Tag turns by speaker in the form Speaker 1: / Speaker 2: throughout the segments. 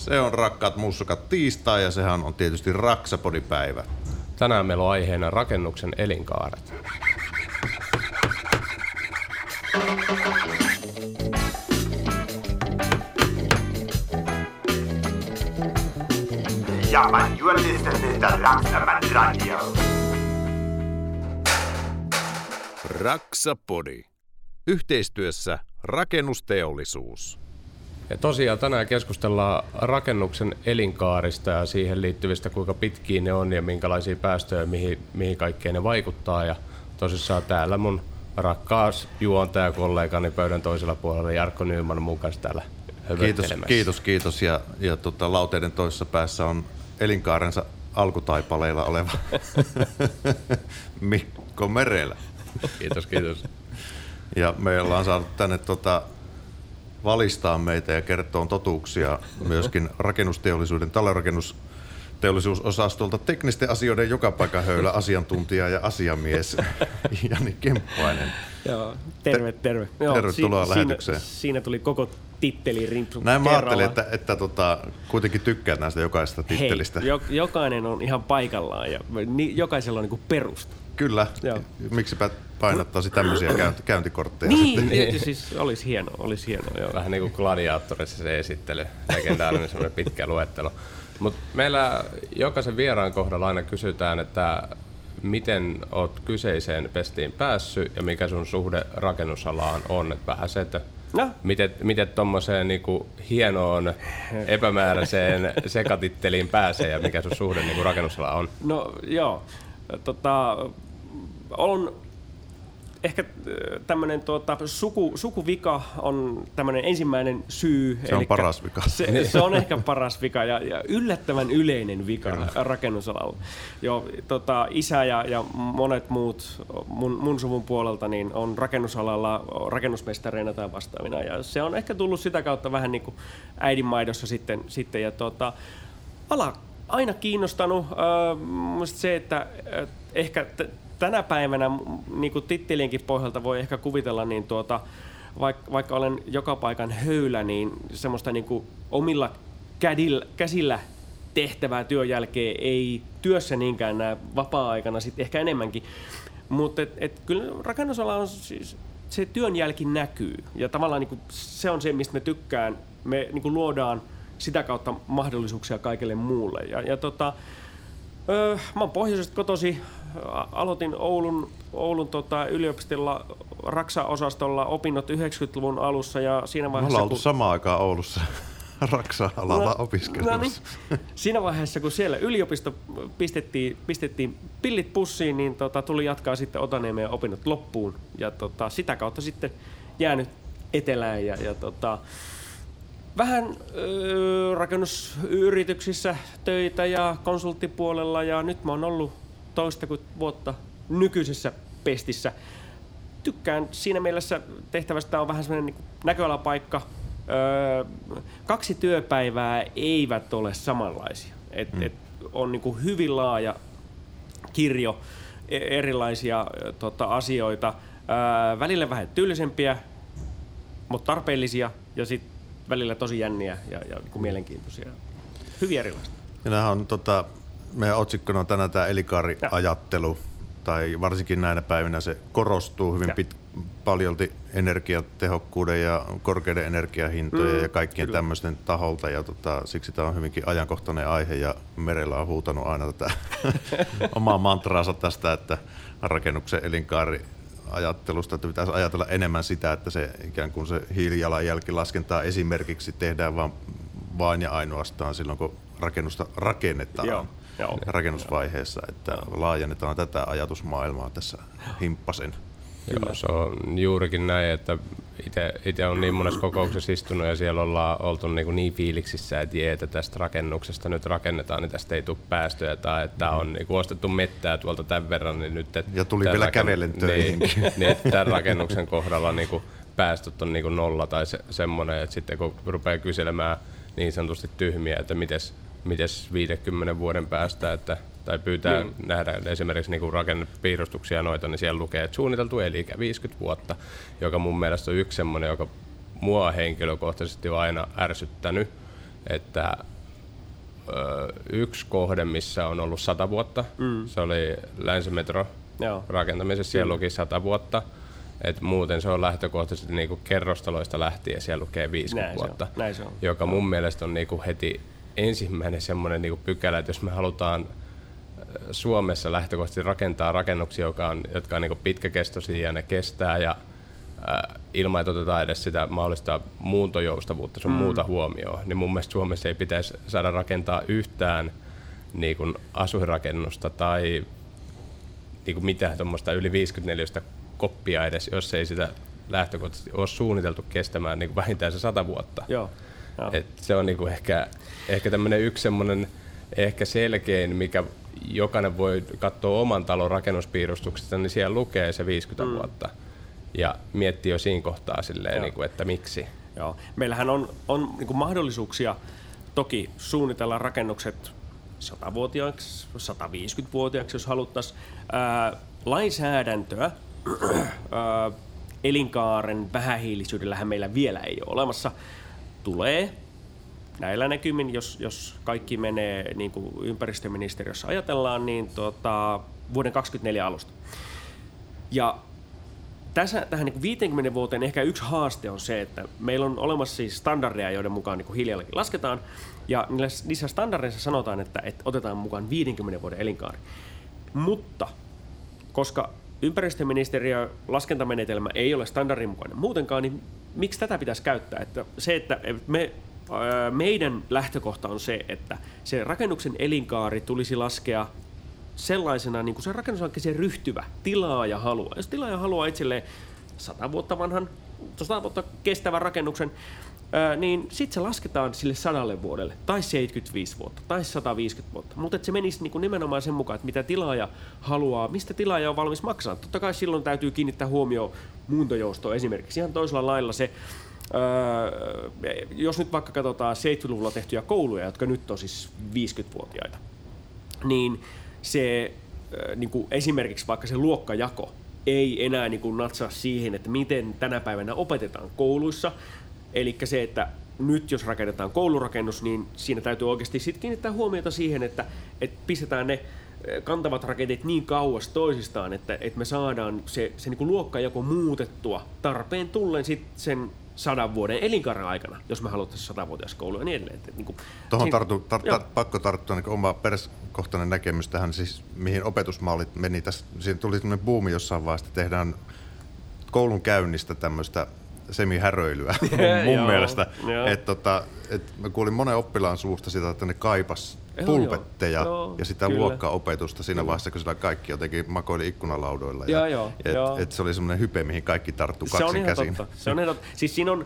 Speaker 1: Se on rakkaat mussukat tiistai ja sehän on tietysti Raksapodipäivä.
Speaker 2: Tänään meillä on aiheena rakennuksen elinkaaret.
Speaker 3: Ja, man, you are listening to Raksaman Radio.
Speaker 1: Raksapodi. Yhteistyössä rakennusteollisuus.
Speaker 2: Ja tosiaan tänään keskustellaan rakennuksen elinkaarista ja siihen liittyvistä, kuinka pitkiä ne on ja minkälaisia päästöjä, mihin, mihin kaikkeen ne vaikuttaa. Ja tosissaan täällä mun rakkaas juontajakollegani pöydän toisella puolella Jarkko Nyman kanssa täällä
Speaker 1: Kiitos, kiitos, kiitos. Ja, ja tota, lauteiden toisessa päässä on elinkaarensa alkutaipaleilla oleva Mikko Merelä.
Speaker 2: Kiitos, kiitos.
Speaker 1: Ja me ollaan saatu tänne tota, valistaa meitä ja kertoa totuuksia myöskin rakennusteollisuuden, talonrakennusteollisuusosastolta teknisten asioiden joka paikan höylä asiantuntija ja asiamies Jani Kemppainen.
Speaker 4: Joo, terve, terve. Joo,
Speaker 1: Tervetuloa
Speaker 4: si-
Speaker 1: lähetykseen.
Speaker 4: Siinä, siinä tuli koko titteli rimpsu
Speaker 1: Näin mä ajattelin, että, että tota, kuitenkin tykkäät näistä jokaisesta tittelistä.
Speaker 4: Hei, jo, jokainen on ihan paikallaan ja ni, jokaisella on niinku perusta.
Speaker 1: Kyllä.
Speaker 4: Joo.
Speaker 1: Miksipä painottaisi tämmöisiä käynti, käyntikortteja
Speaker 4: Niin,
Speaker 1: sitten.
Speaker 4: niin. siis olisi hienoa, olisi hienoa. Joo.
Speaker 2: Vähän niin kuin gladiaattorissa se esittely, legendaarinen semmoinen pitkä luettelo. Mutta meillä jokaisen vieraan kohdalla aina kysytään, että miten oot kyseiseen pestiin päässyt ja mikä sun suhde rakennusalaan on. Et vähän se, että
Speaker 4: No.
Speaker 2: miten, miten tuommoiseen niinku hienoon epämääräiseen sekatitteliin pääsee ja mikä sun suhde niinku rakennusala on.
Speaker 4: No joo, tota, on ehkä tämmöinen tuota, suku, sukuvika on tämmöinen ensimmäinen syy.
Speaker 1: Se on paras vika.
Speaker 4: Se, se on ehkä paras vika ja, ja yllättävän yleinen vika rakennusalalla. Jo, tota, isä ja, ja monet muut mun, mun suvun puolelta niin on rakennusalalla rakennusmestareina tai vastaavina. Ja se on ehkä tullut sitä kautta vähän niin kuin äidinmaidossa sitten. sitten ja tota, ala aina kiinnostanut. Mielestä se, että ö, ehkä t- tänä päivänä niin kuin tittelienkin pohjalta voi ehkä kuvitella, niin tuota, vaikka, vaikka olen joka paikan höylä, niin semmoista niin kuin omilla kädillä, käsillä tehtävää työn jälkeen ei työssä niinkään näe vapaa-aikana sitten ehkä enemmänkin. Mutta et, et kyllä rakennusala on siis, se työn jälki näkyy ja tavallaan niin kuin se on se, mistä me tykkään. Me niin kuin luodaan sitä kautta mahdollisuuksia kaikille muulle. Ja, ja tota, öö, mä oon pohjoisesta kotosi. Aloitin Oulun, Oulun tota, yliopistolla Raksa-osastolla opinnot 90-luvun alussa ja siinä
Speaker 1: Me
Speaker 4: vaiheessa...
Speaker 1: ollaan oltu
Speaker 4: kun-
Speaker 1: samaan aikaan Oulussa Raksa-alalla opiskelussa.
Speaker 4: No niin. Siinä vaiheessa, kun siellä yliopisto pistettiin, pistettiin pillit pussiin, niin tota, tuli jatkaa sitten Otaniemen opinnot loppuun. Ja tota, sitä kautta sitten jäänyt etelään ja, ja tota, vähän öö, rakennusyrityksissä töitä ja konsulttipuolella ja nyt mä oon ollut toista kuin vuotta nykyisessä pestissä. Tykkään siinä mielessä tehtävästä on vähän semmoinen niin näköalapaikka. Öö, kaksi työpäivää eivät ole samanlaisia. Et, mm. et on niin kuin hyvin laaja kirjo e- erilaisia tota, asioita. Öö, välillä vähän tylsempiä, mutta tarpeellisia ja sitten välillä tosi jänniä ja, ja niin mielenkiintoisia. Hyvin erilaista.
Speaker 1: Ja on tota, meidän otsikkona on tänään tämä elikaariajattelu, tai varsinkin näinä päivinä se korostuu hyvin
Speaker 4: Ja.
Speaker 1: pit, paljolti energiatehokkuuden ja korkeiden energiahintojen
Speaker 4: Mm,
Speaker 1: ja kaikkien
Speaker 4: kyllä.
Speaker 1: tämmöisten taholta, ja tota, siksi tämä on hyvinkin ajankohtainen aihe, ja Merellä on huutanut aina tätä omaa mantraansa tästä, että rakennuksen elinkaari ajattelusta, että pitäisi ajatella enemmän sitä, että se ikään kuin se hiilijalanjälki laskentaa esimerkiksi tehdään vain, vain ja ainoastaan silloin, kun rakennusta rakennetaan
Speaker 4: Joo, joo.
Speaker 1: rakennusvaiheessa, että laajennetaan tätä ajatusmaailmaa tässä himppasen.
Speaker 2: Joo, se on juurikin näin, että itse on niin monessa kokouksessa istunut ja siellä ollaan oltu niin, niin fiiliksissä, että jee, että tästä rakennuksesta nyt rakennetaan, niin tästä ei tule päästöjä tai että on niin ostettu mettää tuolta tämän verran, niin nyt... Että
Speaker 1: Ja tuli vielä kävellen töihinkin.
Speaker 2: Niin, niin, että tämän rakennuksen kohdalla niin kuin päästöt on niin kuin nolla tai se, semmoinen, että sitten kun rupeaa kyselemään niin sanotusti tyhmiä, että mites, mites 50 vuoden päästä, että tai pyytää mm. nähdä esimerkiksi niin rakennepiirustuksia noita, niin siellä lukee, että suunniteltu elikä 50 vuotta, joka mun mielestä on yksi semmoinen, joka mua henkilökohtaisesti on aina ärsyttänyt, että ö, yksi kohde, missä on ollut sata vuotta. Mm. Se oli Länsimetro
Speaker 4: Joo.
Speaker 2: rakentamisessa, siellä luki sata vuotta. Et muuten se on lähtökohtaisesti niinku kerrostaloista lähtien, siellä lukee 50
Speaker 4: Näin se on,
Speaker 2: vuotta.
Speaker 4: näin se on.
Speaker 2: Joka mun mielestä on niinku heti ensimmäinen semmoinen niinku pykälä, että jos me halutaan Suomessa lähtökohtaisesti rakentaa rakennuksia, jotka on, jotka on niinku pitkäkestoisia ja ne kestää ja äh, ilman, että otetaan edes sitä mahdollista muuntojoustavuutta sun mm. muuta huomioon, niin mun mielestä Suomessa ei pitäisi saada rakentaa yhtään niin kuin asuinrakennusta tai niin kuin mitään tuommoista yli 54 koppia edes, jos ei sitä lähtökohtaisesti ole suunniteltu kestämään niin kuin vähintään se sata vuotta.
Speaker 4: Joo. Joo.
Speaker 2: Et se on niinku ehkä, ehkä tämmöinen yksi semmoinen ehkä selkein, mikä jokainen voi katsoa oman talon rakennuspiirustuksesta, niin siellä lukee se 50 mm. vuotta. Ja miettii jo siinä kohtaa silleen,
Speaker 4: Joo.
Speaker 2: niinku, että miksi.
Speaker 4: Joo. Meillähän on, on niin mahdollisuuksia toki suunnitella rakennukset 100-vuotiaaksi, 150-vuotiaaksi, jos haluttaisiin. Ää, lainsäädäntöä ää, elinkaaren vähähiilisyydellähän meillä vielä ei ole olemassa. Tulee näillä näkymin, jos, jos kaikki menee niin kuin ympäristöministeriössä ajatellaan, niin tota, vuoden 2024 alusta. Ja tässä, tähän niin 50 vuoteen ehkä yksi haaste on se, että meillä on olemassa siis standardeja, joiden mukaan niin hiilijalanjälki lasketaan, ja niissä- standardeissa sanotaan, että, että otetaan mukaan 50 vuoden elinkaari. Mutta koska ympäristöministeriö laskentamenetelmä ei ole standardin mukainen muutenkaan, niin miksi tätä pitäisi käyttää? Että se, että me, meidän lähtökohta on se, että se rakennuksen elinkaari tulisi laskea sellaisena niin kuin se rakennushankkeeseen ryhtyvä tilaaja haluaa. Jos tilaaja haluaa itselleen 100 vuotta vanhan, 100 vuotta kestävän rakennuksen, niin sitten se lasketaan sille sadalle vuodelle, tai 75 vuotta, tai 150 vuotta. Mutta se menisi niin kuin nimenomaan sen mukaan, että mitä tilaaja haluaa, mistä tilaaja on valmis maksamaan. Totta kai silloin täytyy kiinnittää huomioon muuntojoustoon esimerkiksi. Ihan toisella lailla se, Öö, jos nyt vaikka katsotaan 70-luvulla tehtyjä kouluja, jotka nyt on siis 50-vuotiaita, niin se äh, niin kuin esimerkiksi vaikka se luokkajako ei enää niin kuin natsaa siihen, että miten tänä päivänä opetetaan kouluissa. Eli se, että nyt jos rakennetaan koulurakennus, niin siinä täytyy oikeasti sit kiinnittää huomiota siihen, että, että pistetään ne äh, kantavat rakenteet niin kauas toisistaan, että, että me saadaan se, se niin kuin luokkajako muutettua tarpeen tullen sit sen sadan vuoden elinkaaren aikana, jos me haluttaisiin satavuotias koulu ja niin edelleen. Että, niin kuin,
Speaker 1: Tuohon
Speaker 4: siinä-
Speaker 1: tartu, tar, tar, pakko tarttua niin oma peruskohtainen näkemys tähän, siis mihin opetusmallit meni. Tässä, siinä tuli sellainen buumi jossain vaiheessa, että tehdään koulun käynnistä tämmöistä semihäröilyä mun mielestä. Et, tota, et mä kuulin monen oppilaan suusta sitä, että ne kaipas pulpetteja
Speaker 4: joo. Joo,
Speaker 1: ja sitä
Speaker 4: kyllä.
Speaker 1: luokkaopetusta siinä vaiheessa, kun siellä kaikki jotenkin makoili ikkunalaudoilla.
Speaker 4: Joo,
Speaker 1: ja,
Speaker 4: joo,
Speaker 1: et,
Speaker 4: joo.
Speaker 1: Et se oli semmoinen hype, mihin kaikki tarttu
Speaker 4: Se on
Speaker 1: kaksin
Speaker 4: ihan
Speaker 1: käsin.
Speaker 4: totta. Se on ihan totta. Siis siinä on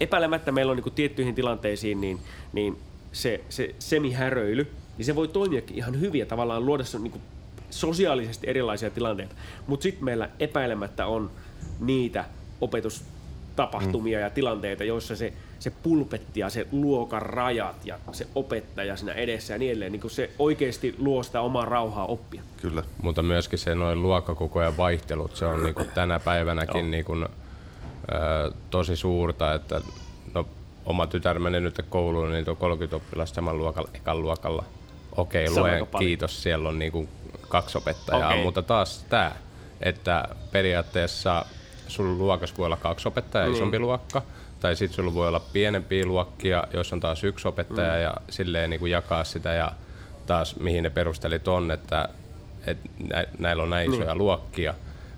Speaker 4: epäilemättä meillä on niinku tiettyihin tilanteisiin niin, niin se, se semihäröily, niin se voi toimiakin ihan hyvin ja tavallaan luoda se niinku sosiaalisesti erilaisia tilanteita. Mutta sitten meillä epäilemättä on niitä opetustapahtumia mm. ja tilanteita, joissa se, se pulpetti ja se luokan rajat ja se opettaja siinä edessä ja niin edelleen, niin se oikeasti luo sitä omaa rauhaa oppia.
Speaker 1: Kyllä.
Speaker 2: Mutta myöskin se noin luokkakokojen vaihtelut, se on niinku tänä päivänäkin niinku, ö, tosi suurta, että no, oma tytär meni nyt kouluun, niin tuo 30 oppilasta saman luokalla, ekan luokalla. Okei,
Speaker 4: on
Speaker 2: luen, kiitos, siellä on niinku kaksi opettajaa,
Speaker 4: Okei.
Speaker 2: mutta taas tämä, että periaatteessa sulla luokas voi olla kaksi opettajaa,
Speaker 4: Niin.
Speaker 2: isompi luokka, tai sitten sulla voi olla pienempiä luokkia, joissa on taas yksi opettaja
Speaker 4: Mm.
Speaker 2: ja silleen niin kuin jakaa sitä ja taas mihin ne perustelit on, että, että nä, näillä on näin isoja luokkia.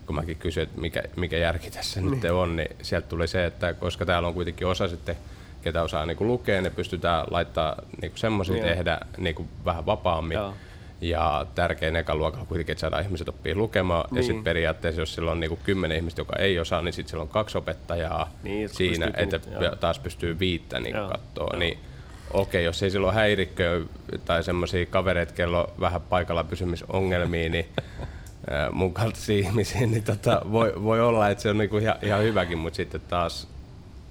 Speaker 2: Kun mäkin kysyin, että mikä, mikä järki tässä nyt on, niin sieltä tuli se, että koska täällä on kuitenkin osa sitten, ketä osaa niin kuin lukea, ne pystytään laittaa niin semmoisia
Speaker 4: Joo.
Speaker 2: tehdä niin kuin vähän vapaammin.
Speaker 4: Joo.
Speaker 2: Ja tärkein eka luokalla on kuitenkin, että saadaan ihmiset oppii lukemaan. Niin. Ja sitten periaatteessa, jos sillä on niinku kymmenen ihmistä, joka ei osaa, niin sitten sillä on kaksi opettajaa
Speaker 4: Niin,
Speaker 2: siinä,
Speaker 4: pystyy
Speaker 2: että
Speaker 4: joo.
Speaker 2: taas pystyy viittä niin katsoa. Niin okei, jos ei silloin häirikköä tai semmoisia kavereita, kello on vähän paikalla pysymisongelmia, niin mun kaltaisia ihmisiä, niin tota, voi, voi olla, että se on niinku ihan, ihan hyväkin, mutta sitten taas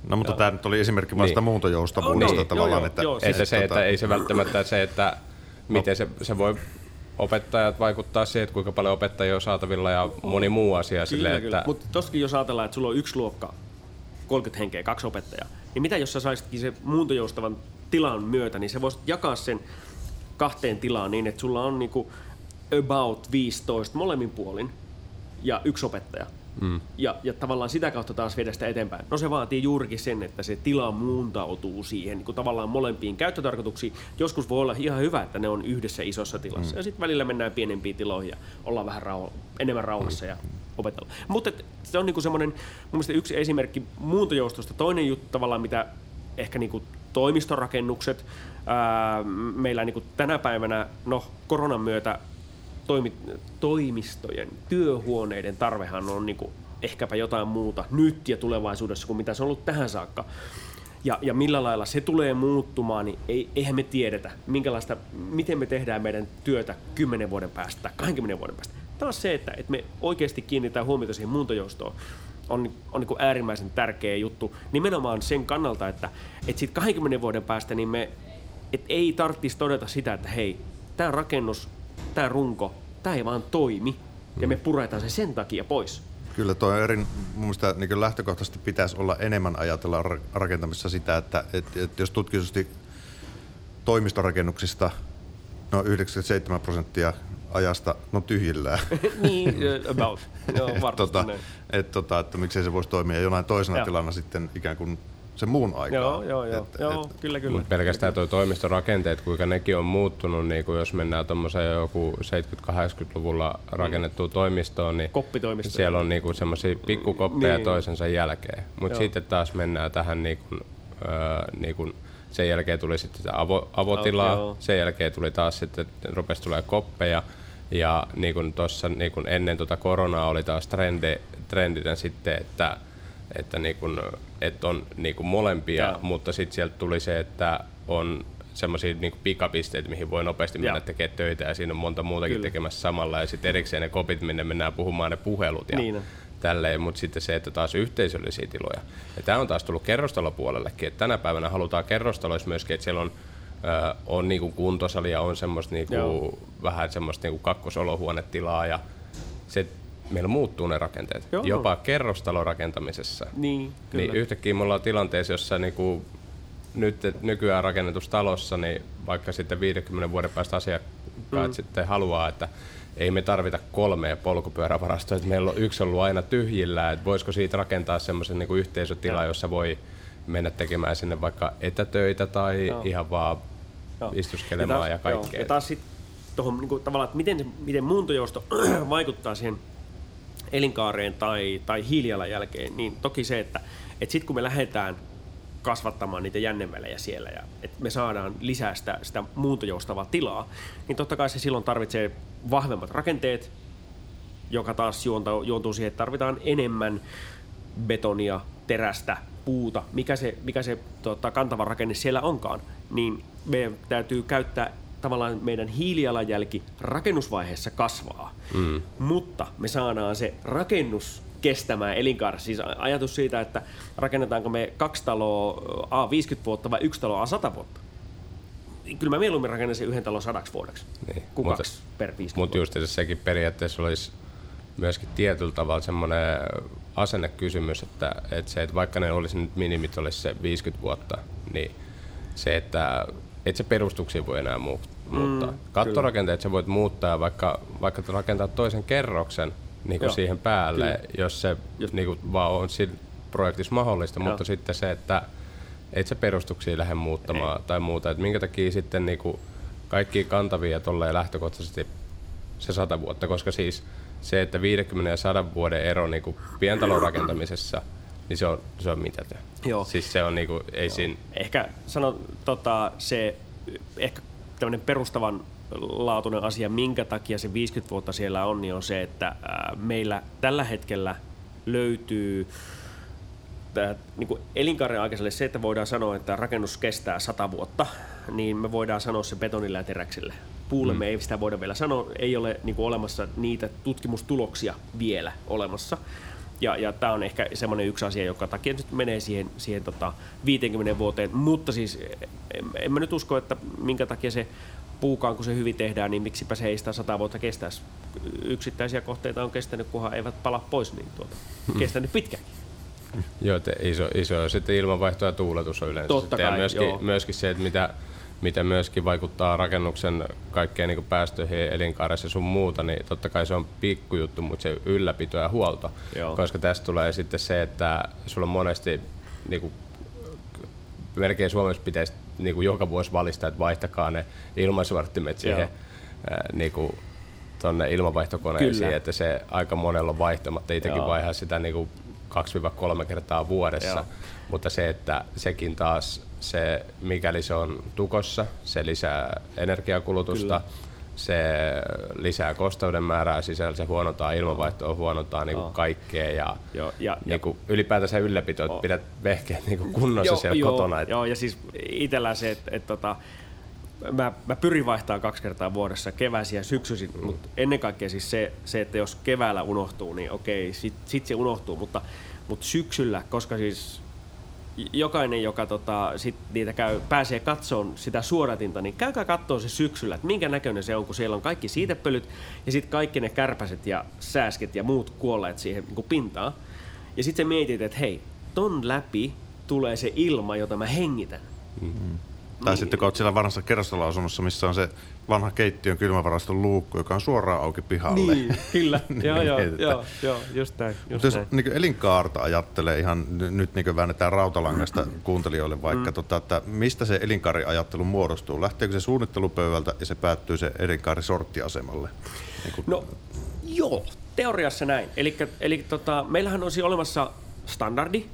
Speaker 1: No mutta tämä nyt oli esimerkki vasta
Speaker 2: Niin.
Speaker 1: muuntojoustavuudesta
Speaker 4: Niin,
Speaker 1: tavallaan.
Speaker 4: joo, joo,
Speaker 1: että,
Speaker 4: joo,
Speaker 2: Että
Speaker 4: Siis,
Speaker 2: se, että
Speaker 1: tota-
Speaker 2: ei se välttämättä se, että miten se, se voi opettajat vaikuttaa siihen, että kuinka paljon opettajia on saatavilla ja moni muu asia
Speaker 4: Kyllä,
Speaker 2: silleen,
Speaker 4: kyllä.
Speaker 2: että
Speaker 4: Mutta tostakin jos ajatellaan, että sulla on yksi luokka, 30 henkeä, kaksi opettajaa, niin mitä jos sä saisitkin se muuntojoustavan tilan myötä, niin sä voisit jakaa sen kahteen tilaan niin, että sulla on niinku about 15 molemmin puolin ja yksi opettaja. Mm. Ja, ja tavallaan sitä kautta taas viedä sitä eteenpäin. No se vaatii juurikin sen, että se tila muuntautuu siihen niin kuin tavallaan molempiin käyttötarkoituksiin. Joskus voi olla ihan hyvä, että ne on yhdessä isossa tilassa. Mm. Ja sitten välillä mennään pienempiin tiloihin ja ollaan vähän rauha, enemmän rauhassa mm. ja opetella. Mutta se on niin semmoinen, mun mielestä yksi esimerkki muuntojoustosta. Toinen juttu tavallaan, mitä ehkä niin kuin toimistorakennukset, ää, meillä niin kuin tänä päivänä, no koronan myötä toimi, toimistojen, työhuoneiden tarvehan on niin kuin ehkäpä jotain muuta nyt ja tulevaisuudessa kuin mitä se on ollut tähän saakka. Ja, ja millä lailla se tulee muuttumaan, niin ei, eihän me tiedetä, minkälaista, miten me tehdään meidän työtä 10 vuoden päästä tai 20 vuoden päästä. Taas se, että, että me oikeasti kiinnitetään huomiota siihen muuntojoustoon, on, on niin kuin äärimmäisen tärkeä juttu. Nimenomaan sen kannalta, että, että sitten 20 vuoden päästä niin me et ei tarvitsisi todeta sitä, että hei, tämä rakennus tämä runko, tämä ei vaan toimi, ja me puretaan se sen takia pois.
Speaker 1: Kyllä tuo eri, mun mielestä niin lähtökohtaisesti pitäisi olla enemmän ajatella rakentamisessa sitä, että, että, että jos tutkitusti toimistorakennuksista no 97 prosenttia ajasta no tyhjillään.
Speaker 4: niin, about. Joo, varmasti
Speaker 1: tota, et, tota, että miksei se voisi toimia jonain toisena tilana sitten ikään kuin se muun aikaa.
Speaker 4: Joo, joo, joo. Et, joo et, kyllä, kyllä. Mut
Speaker 2: pelkästään tuo toimistorakenteet, kuinka nekin on muuttunut, niin kuin jos mennään tuommoiseen joku 70-80-luvulla rakennettuun toimistoon, niin siellä on niinku semmoisia pikkukoppeja niin. toisensa jälkeen. Mutta sitten taas mennään tähän niinku, öö, niinku, sen jälkeen tuli sitten avo, avotilaa, oh, sen jälkeen tuli taas sitten, rupesi tulee koppeja, ja niin kuin tuossa niin kuin ennen tuota koronaa oli taas trendi, trendinä sitten, että että, niin kun, että on niin kun molempia, ja. mutta sitten sieltä tuli se, että on semmoisia niin pikapisteitä, mihin voi nopeasti mennä tekemään töitä ja siinä on monta muutakin Kyllä. tekemässä samalla ja sitten erikseen ne kopit, minne mennään puhumaan ne puhelut ja niin tälleen, mutta sitten se, että taas yhteisöllisiä tiloja. Ja tämä on taas tullut kerrostalopuolellekin, että tänä päivänä halutaan kerrostaloissa myöskin, että siellä on on niinku kuntosali ja on semmoista niinku, vähän semmoista niinku kakkosolohuonetilaa ja se meillä muuttuu ne rakenteet. Joo. Jopa kerrostalorakentamisessa.
Speaker 4: Niin,
Speaker 2: niin kyllä. Niin yhtäkkiä me ollaan tilanteessa, jossa niinku nyt nykyään rakennetussa talossa, niin vaikka sitten 50 vuoden päästä asiakkaat mm. sitten haluaa, että ei me tarvita kolmea polkupyörävarastoa, että meillä on yksi ollut aina tyhjillä, että voisiko siitä rakentaa semmoisen niin yhteisötila, ja. jossa voi mennä tekemään sinne vaikka etätöitä tai Joo. ihan vaan Joo. istuskelemaan ja, taas, ja kaikkea.
Speaker 4: Ja taas sitten tuohon niin tavallaan, että miten, miten muuntojousto vaikuttaa siihen elinkaareen tai, tai hiilijalanjälkeen, niin toki se, että, että sitten kun me lähdetään kasvattamaan niitä jännemälejä siellä ja että me saadaan lisää sitä, sitä muuntojoustavaa tilaa, niin totta kai se silloin tarvitsee vahvemmat rakenteet, joka taas juontuu siihen, että tarvitaan enemmän betonia, terästä, puuta, mikä se, mikä se tota, kantava rakenne siellä onkaan, niin meidän täytyy käyttää tavallaan meidän hiilijalanjälki rakennusvaiheessa kasvaa, mm. mutta me saadaan se rakennus kestämään elinkaaressa. Siis ajatus siitä, että rakennetaanko me kaksi taloa A 50 vuotta vai yksi talo A 100 vuotta. Kyllä mä mieluummin rakennan sen yhden talon sadaksi vuodeksi, niin, kuin mutta, kaksi per 50
Speaker 2: Mutta just sekin periaatteessa olisi myöskin tietyllä tavalla semmoinen asennekysymys, että, että se, että vaikka ne olisi nyt minimit olisi se 50 vuotta, niin se, että et se perustuksia voi enää muuttaa. Mm, Kattorakenteet sä voit muuttaa vaikka, vaikka rakentaa toisen kerroksen niin kuin siihen päälle, kyllä. jos se niin kuin, vaan on siinä projektissa mahdollista, Joo. mutta sitten se, että et se perustuksia lähde muuttamaan Ei. tai muuta. Et minkä takia sitten niin kuin, kaikki kantavia tolleen lähtökohtaisesti se sata vuotta, koska siis se, että 50 ja 100 vuoden ero niin kuin pientalon rakentamisessa, niin se on, se on mitätön. Joo. Siis se on niinku, ei Joo. siinä...
Speaker 4: Ehkä sanon, tota, se ehkä tämmöinen perustavan laatuinen asia, minkä takia se 50 vuotta siellä on, niin on se, että meillä tällä hetkellä löytyy niin kuin elinkaaren aikaiselle se, että voidaan sanoa, että rakennus kestää 100 vuotta, niin me voidaan sanoa se betonilla ja teräkselle. Puulle mm. me ei sitä voida vielä sanoa, ei ole niin kuin olemassa niitä tutkimustuloksia vielä olemassa. Ja, ja tämä on ehkä semmoinen yksi asia, joka takia nyt menee siihen, siihen tota 50 vuoteen. Mutta siis en, en mä nyt usko, että minkä takia se puukaan, kun se hyvin tehdään, niin miksipä se ei sitä sata vuotta kestäisi. Yksittäisiä kohteita on kestänyt, kunhan eivät pala pois, niin tuota, hmm. kestänyt pitkään.
Speaker 2: Joo, te iso, iso sitten ilmanvaihto ja tuuletus on yleensä.
Speaker 4: Totta
Speaker 2: sitten.
Speaker 4: kai,
Speaker 2: ja myöskin, myöskin se, että mitä, mitä myöskin vaikuttaa rakennuksen kaikkeen niin päästöihin, elinkaaressa sun muuta, niin totta kai se on pikkujuttu, mutta se ylläpito ja huolto. Joo. Koska tästä tulee sitten se, että sulla on monesti niin kuin, melkein Suomessa pitäisi niin kuin joka vuosi valistaa, että vaihtakaa ne ilmaisuarttimet siihen niin kuin, tonne ilmavaihtokoneisiin, Kyllä. että se aika monella on vaihtomatta. Itsekin vaihaa sitä niin kuin 2-3 kertaa vuodessa. Joo. Mutta se, että sekin taas, se, mikäli se on tukossa, se lisää energiakulutusta, Kyllä. se lisää kosteuden määrää sisällä, se huonontaa ilmanvaihtoa, huonontaa niinku kaikkea ja, joo, ja, niinku ja ylipäätänsä ylläpito, että pidät vehkeet niinku kunnossa joo, siellä
Speaker 4: joo,
Speaker 2: kotona. Että...
Speaker 4: Joo, ja siis itsellä se, että et, tota, mä, mä pyrin vaihtaa kaksi kertaa vuodessa keväisiä ja syksyisin, mm. mutta ennen kaikkea siis se, se, että jos keväällä unohtuu, niin okei, sit, sit se unohtuu, mutta, mutta syksyllä, koska siis jokainen, joka tota, sit niitä käy, pääsee katsoon sitä suoratinta, niin käykää katsoa se syksyllä, että minkä näköinen se on, kun siellä on kaikki siitepölyt ja sitten kaikki ne kärpäset ja sääsket ja muut kuolleet siihen niin pintaan. Ja sitten mietit, että hei, ton läpi tulee se ilma, jota mä hengitän. Mm-hmm.
Speaker 1: Tai niin. sitten kun olet siellä vanhassa kerrostaloasunnossa, missä on se vanha keittiön kylmävaraston luukku, joka on suoraan auki pihalle.
Speaker 4: Niin, kyllä. joo, joo, joo, joo, just näin. Just
Speaker 1: jos näin. Niin elinkaarta ajattelee ihan, nyt niin väännetään rautalangasta kuuntelijoille vaikka, mm. tota, että mistä se elinkaariajattelu muodostuu? Lähteekö se suunnittelupöydältä ja se päättyy se elinkaarisorttiasemalle?
Speaker 4: Niin kuin... No joo, teoriassa näin. Eli, eli tota, meillähän on siis olemassa standardi,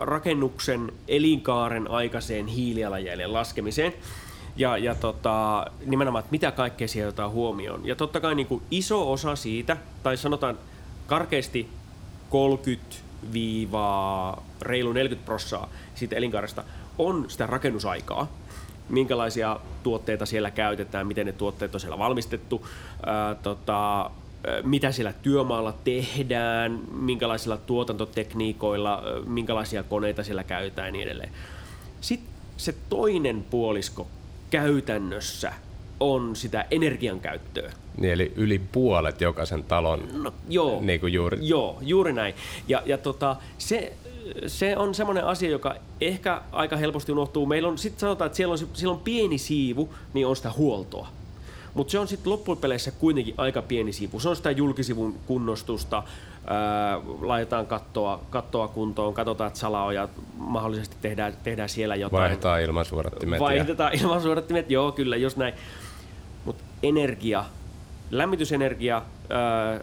Speaker 4: rakennuksen elinkaaren aikaiseen hiilijalanjäljen laskemiseen. Ja, ja tota, nimenomaan, että mitä kaikkea siellä otetaan huomioon. Ja totta kai niin kuin iso osa siitä, tai sanotaan karkeasti 30-reilu 40 prossaa siitä elinkaaresta, on sitä rakennusaikaa. Minkälaisia tuotteita siellä käytetään, miten ne tuotteet on siellä valmistettu. Ää, tota, mitä siellä työmaalla tehdään, minkälaisilla tuotantotekniikoilla, minkälaisia koneita siellä käytetään ja niin edelleen. Sitten se toinen puolisko käytännössä on sitä energian käyttöä.
Speaker 2: Niin, eli yli puolet jokaisen talon no, joo, niin kuin juuri.
Speaker 4: Joo, juuri näin. Ja, ja tota, se, se on semmoinen asia, joka ehkä aika helposti unohtuu. Meillä on, sitten sanotaan, että siellä on, siellä on pieni siivu, niin on sitä huoltoa. Mutta se on sitten loppupeleissä kuitenkin aika pieni siivu. Se on sitä julkisivun kunnostusta, ää, laitetaan kattoa, kattoa kuntoon, katsotaan, että salaoja mahdollisesti tehdään, tehdään siellä jotain.
Speaker 2: Vaihdetaan ilmansuodattimet.
Speaker 4: Vaihdetaan ja... ilmansuodattimet, joo kyllä, just näin. Mutta energia, lämmitysenergia, ää,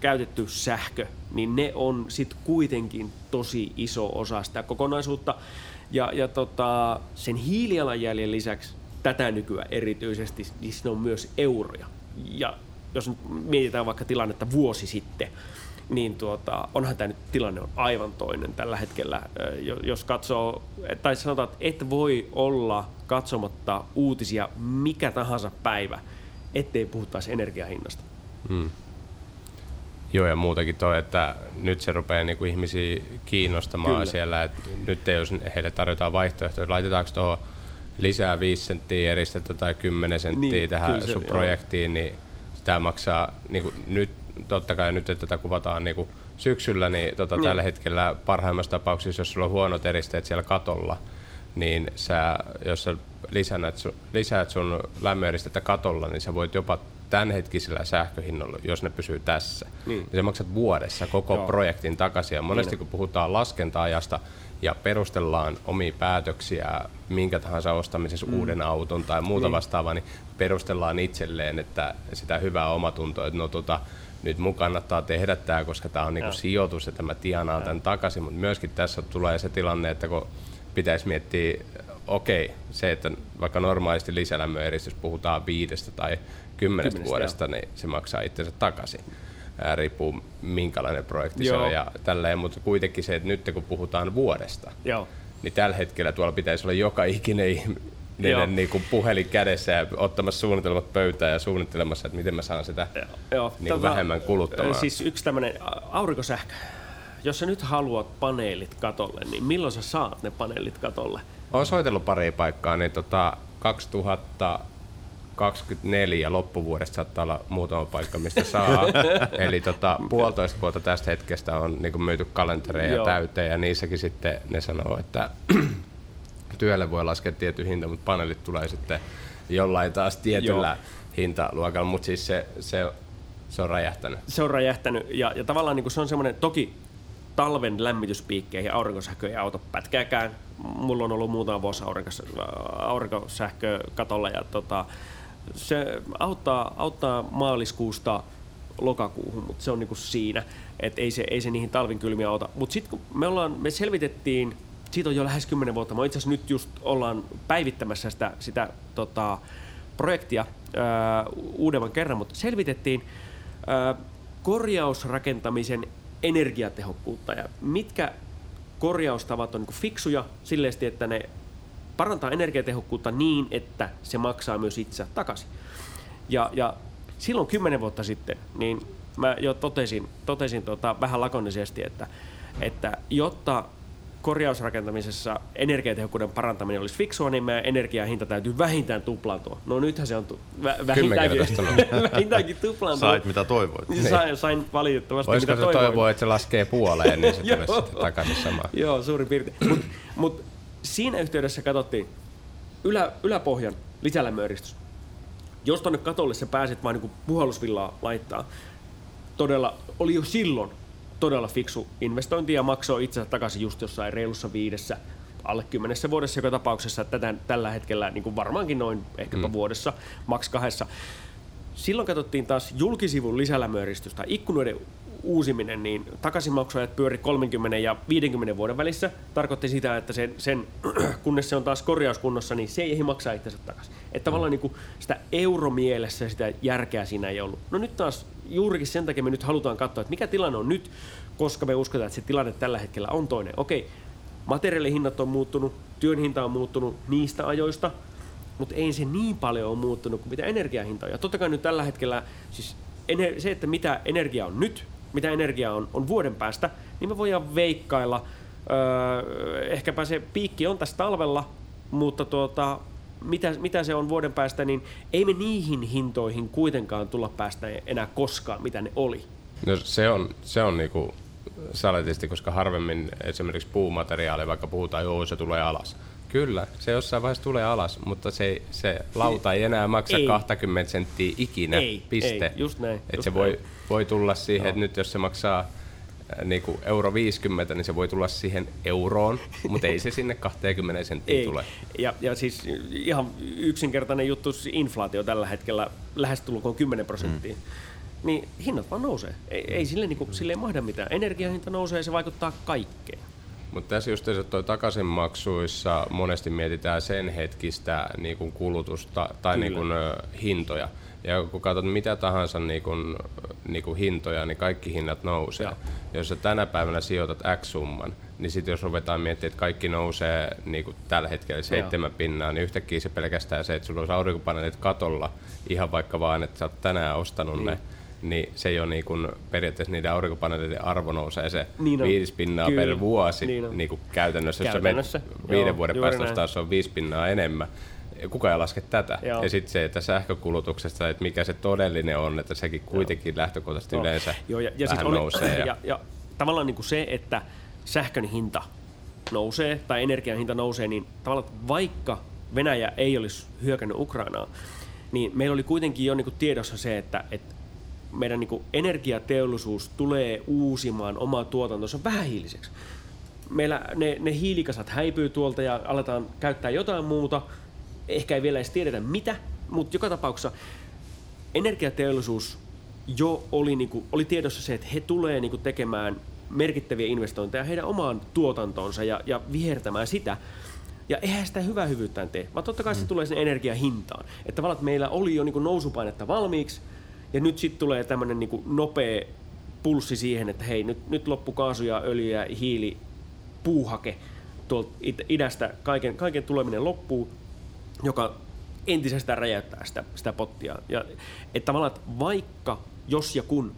Speaker 4: käytetty sähkö, niin ne on sitten kuitenkin tosi iso osa sitä kokonaisuutta. Ja, ja tota, sen hiilijalanjäljen lisäksi tätä nykyään erityisesti, niin siinä on myös euroja. Ja jos nyt mietitään vaikka tilannetta vuosi sitten, niin tuota, onhan tämä nyt tilanne on aivan toinen tällä hetkellä. Jos katsoo, tai sanotaan, että et voi olla katsomatta uutisia mikä tahansa päivä, ettei puhuttaisi energiahinnasta. Hmm.
Speaker 2: Joo, ja muutakin toi, että nyt se rupeaa niinku ihmisiä kiinnostamaan Kyllä. siellä, että nyt jos heille tarjotaan vaihtoehtoja, laitetaanko tuohon lisää 5 senttiä eristettä tai 10 senttiä niin, tähän sun joo. projektiin, niin tämä maksaa niin kuin nyt, totta kai nyt, että tätä kuvataan niin kuin syksyllä, niin tota, niin. tällä hetkellä parhaimmassa tapauksessa, jos sulla on huonot eristeet siellä katolla, niin sä, jos sä lisänät, lisäät sun lämmöeristettä katolla, niin sä voit jopa tämänhetkisellä sähköhinnolla, jos ne pysyy tässä, niin, niin sä maksat vuodessa koko Joo. projektin takaisin. Ja monesti niin. kun puhutaan laskenta-ajasta, ja perustellaan omia päätöksiä minkä tahansa ostamisessa mm. uuden auton tai muuta niin. vastaavaa, niin perustellaan itselleen, että sitä hyvää omatuntoa, että no tota, nyt mun kannattaa tehdä tämä, koska tämä on niinku sijoitus, että mä tienaan tämän takaisin, mutta myöskin tässä tulee se tilanne, että kun pitäisi miettiä, okei, okay, se, että vaikka normaalisti lisälämmöeristys puhutaan viidestä tai kymmenestä vuodesta, joo. niin se maksaa itsensä takaisin riippuu minkälainen projekti Joo. se on ja tälleen, mutta kuitenkin se, että nyt kun puhutaan vuodesta, Joo. niin tällä hetkellä tuolla pitäisi olla joka ikinen ihminen niin kuin puhelin kädessä ja ottamassa suunnitelmat pöytään ja suunnittelemassa, että miten mä saan sitä Joo. Niin tota, vähemmän kuluttamaan.
Speaker 4: Siis yksi tämmöinen aurinkosähkö. Jos sä nyt haluat paneelit katolle, niin milloin sä saat ne paneelit katolle?
Speaker 2: Olen soitellut pari paikkaa, niin tota 2000 24 loppuvuodesta saattaa olla muutama paikka, mistä saa. Eli tota, puolitoista vuotta tästä hetkestä on niin myyty kalentereja Joo. täyteen ja niissäkin sitten ne sanoo, että työlle voi laskea tietty hinta, mutta paneelit tulee sitten jollain taas tietyllä Joo. hintaluokalla, mutta siis se, se, se on räjähtänyt.
Speaker 4: Se on räjähtänyt ja, ja tavallaan niin kuin se on semmoinen, toki talven lämmityspiikkeihin aurinkosähkö ei auta pätkääkään. Mulla on ollut muutama vuosi aurinkosähkö katolla ja tota, se auttaa, auttaa maaliskuusta lokakuuhun, mutta se on niinku siinä, että ei se, ei se niihin talvin kylmiä auta. Mutta sitten kun me, ollaan, me selvitettiin, siitä on jo lähes 10 vuotta, me itse nyt just ollaan päivittämässä sitä, sitä tota, projektia ää, uudemman kerran, mutta selvitettiin ää, korjausrakentamisen energiatehokkuutta ja mitkä korjaustavat on niin fiksuja silleesti, että ne parantaa energiatehokkuutta niin, että se maksaa myös itse takaisin. Ja, ja silloin kymmenen vuotta sitten, niin mä jo totesin, totesin tota, vähän lakonisesti, että, että jotta korjausrakentamisessa energiatehokkuuden parantaminen olisi fiksua, niin meidän energiahinta täytyy vähintään tuplaantua. No nythän se on tu- vä- vähintäänkin, vähintäänkin tuplaantua.
Speaker 1: Sait mitä toivoit.
Speaker 4: Niin. Sain, sain valitettavasti
Speaker 2: Voisiko
Speaker 4: mitä
Speaker 2: se
Speaker 4: toivoin.
Speaker 2: toivoa, että se laskee puoleen, niin se tulee sitten takaisin samaan.
Speaker 4: Joo, suurin piirtein. Mutta mut siinä yhteydessä katsottiin ylä, yläpohjan lisälämmöeristys. Jos tonne katolle sä pääset vain niin puhallusvillaa laittaa, todella, oli jo silloin todella fiksu investointi ja maksoi itsensä takaisin just jossain reilussa viidessä, alle kymmenessä vuodessa joka tapauksessa, tätä, tällä hetkellä niin kuin varmaankin noin ehkäpä mm. vuodessa, maks kahdessa. Silloin katsottiin taas julkisivun lisälämmöeristystä, ikkunoiden uusiminen, niin takaisinmaksuajat pyöri 30 ja 50 vuoden välissä. Tarkoitti sitä, että sen, sen kunnes se on taas korjauskunnossa, niin se ei maksaa itsensä takaisin. Että tavallaan niin kuin sitä euromielessä sitä järkeä siinä ei ollut. No nyt taas juurikin sen takia me nyt halutaan katsoa, että mikä tilanne on nyt, koska me uskotaan, että se tilanne tällä hetkellä on toinen. Okei, materiaalihinnat on muuttunut, työn hinta on muuttunut niistä ajoista, mutta ei se niin paljon ole muuttunut kuin mitä energiahinta on. Ja totta kai nyt tällä hetkellä, siis se, että mitä energia on nyt, mitä energiaa on, on vuoden päästä, niin me voidaan veikkailla. Öö, ehkäpä se piikki on tässä talvella, mutta tuota, mitä, mitä se on vuoden päästä, niin ei me niihin hintoihin kuitenkaan tulla päästä enää koskaan, mitä ne oli.
Speaker 2: No se on, se on niinku saletisti, koska harvemmin esimerkiksi puumateriaali, vaikka puhutaan, joo se tulee alas. Kyllä, se jossain vaiheessa tulee alas, mutta se, se lauta ei enää maksa ei. 20 senttiä ikinä,
Speaker 4: ei,
Speaker 2: piste.
Speaker 4: Ei, just näin.
Speaker 2: Et se voi, voi tulla siihen, no. että nyt jos se maksaa niin kuin euro 50, niin se voi tulla siihen euroon, mutta ei se sinne 20 senttiin tule.
Speaker 4: Ja, ja siis ihan yksinkertainen juttu, inflaatio tällä hetkellä lähestulkoon 10 prosenttia. Mm. Niin hinnat vaan nousee. Ei, ei sille, niin kuin, sille ei mahda mitään. Energiahinta nousee ja se vaikuttaa kaikkeen.
Speaker 2: Mutta tässä just toi takaisinmaksuissa monesti mietitään sen hetkistä niin kuin kulutusta tai niin kuin, hintoja. Ja kun katsot mitä tahansa niin kuin, niin kuin hintoja, niin kaikki hinnat nousee. Ja. Jos sä tänä päivänä sijoitat X-summan, niin sitten jos ruvetaan miettimään, että kaikki nousee niin kuin tällä hetkellä seitsemän pinnaa, niin yhtäkkiä se pelkästään se, että sulla olisi aurinkopaneelit katolla, ihan vaikka vaan, että sä oot tänään ostanut niin. ne, niin se ole niin kuin periaatteessa niiden aurinkopaneelien arvo nousee se niin viisi pinnaa Kyllä. per vuosi niin niin kuin käytännössä. käytännössä. Jos sä viiden Joo, vuoden päästä ostaa, se on viisi pinnaa enemmän. Kuka ei laske tätä. Joo. Ja sitten se, että sähkökulutuksesta, että mikä se todellinen on, että sekin kuitenkin Joo. lähtökohtaisesti Joo. yleensä Joo, ja, ja vähän oli, nousee.
Speaker 4: Ja, ja, ja tavallaan niin kuin se, että sähkön hinta nousee tai energian hinta nousee, niin tavallaan vaikka Venäjä ei olisi hyökännyt Ukrainaa, niin meillä oli kuitenkin jo niin kuin tiedossa se, että, että meidän niin energiateollisuus tulee uusimaan omaa tuotantonsa vähähiiliseksi. Meillä ne, ne hiilikasat häipyy tuolta ja aletaan käyttää jotain muuta. Ehkä ei vielä edes tiedetä mitä, mutta joka tapauksessa energiateollisuus jo oli, niin kuin, oli tiedossa se, että he tulee niin kuin, tekemään merkittäviä investointeja heidän omaan tuotantoonsa ja, ja vihertämään sitä. Ja eihän sitä hyvää hyvyyttään tee, vaan totta kai se mm. tulee sen energiahintaan. Että tavallaan että meillä oli jo niin kuin nousupainetta valmiiksi, ja nyt sitten tulee tämmöinen niin nopea pulssi siihen, että hei, nyt, nyt loppu kaasu ja öljy ja hiili, puuhake tuolta idästä, kaiken, kaiken tuleminen loppuu, joka entisestään räjäyttää sitä, sitä pottia. Ja, että tavallaan, että vaikka jos ja kun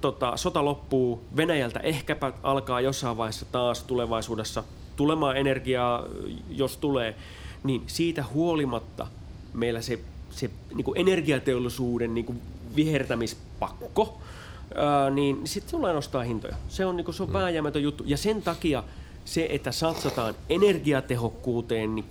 Speaker 4: tota, sota loppuu, Venäjältä ehkäpä alkaa jossain vaiheessa taas tulevaisuudessa tulemaan energiaa, jos tulee, niin siitä huolimatta meillä se se niin kuin energiateollisuuden niin kuin vihertämispakko, ää, niin sitten tulee nostaa hintoja. Se on, niin kuin, se on mm. vääjäämätön juttu. Ja sen takia se, että satsataan energiatehokkuuteen, niin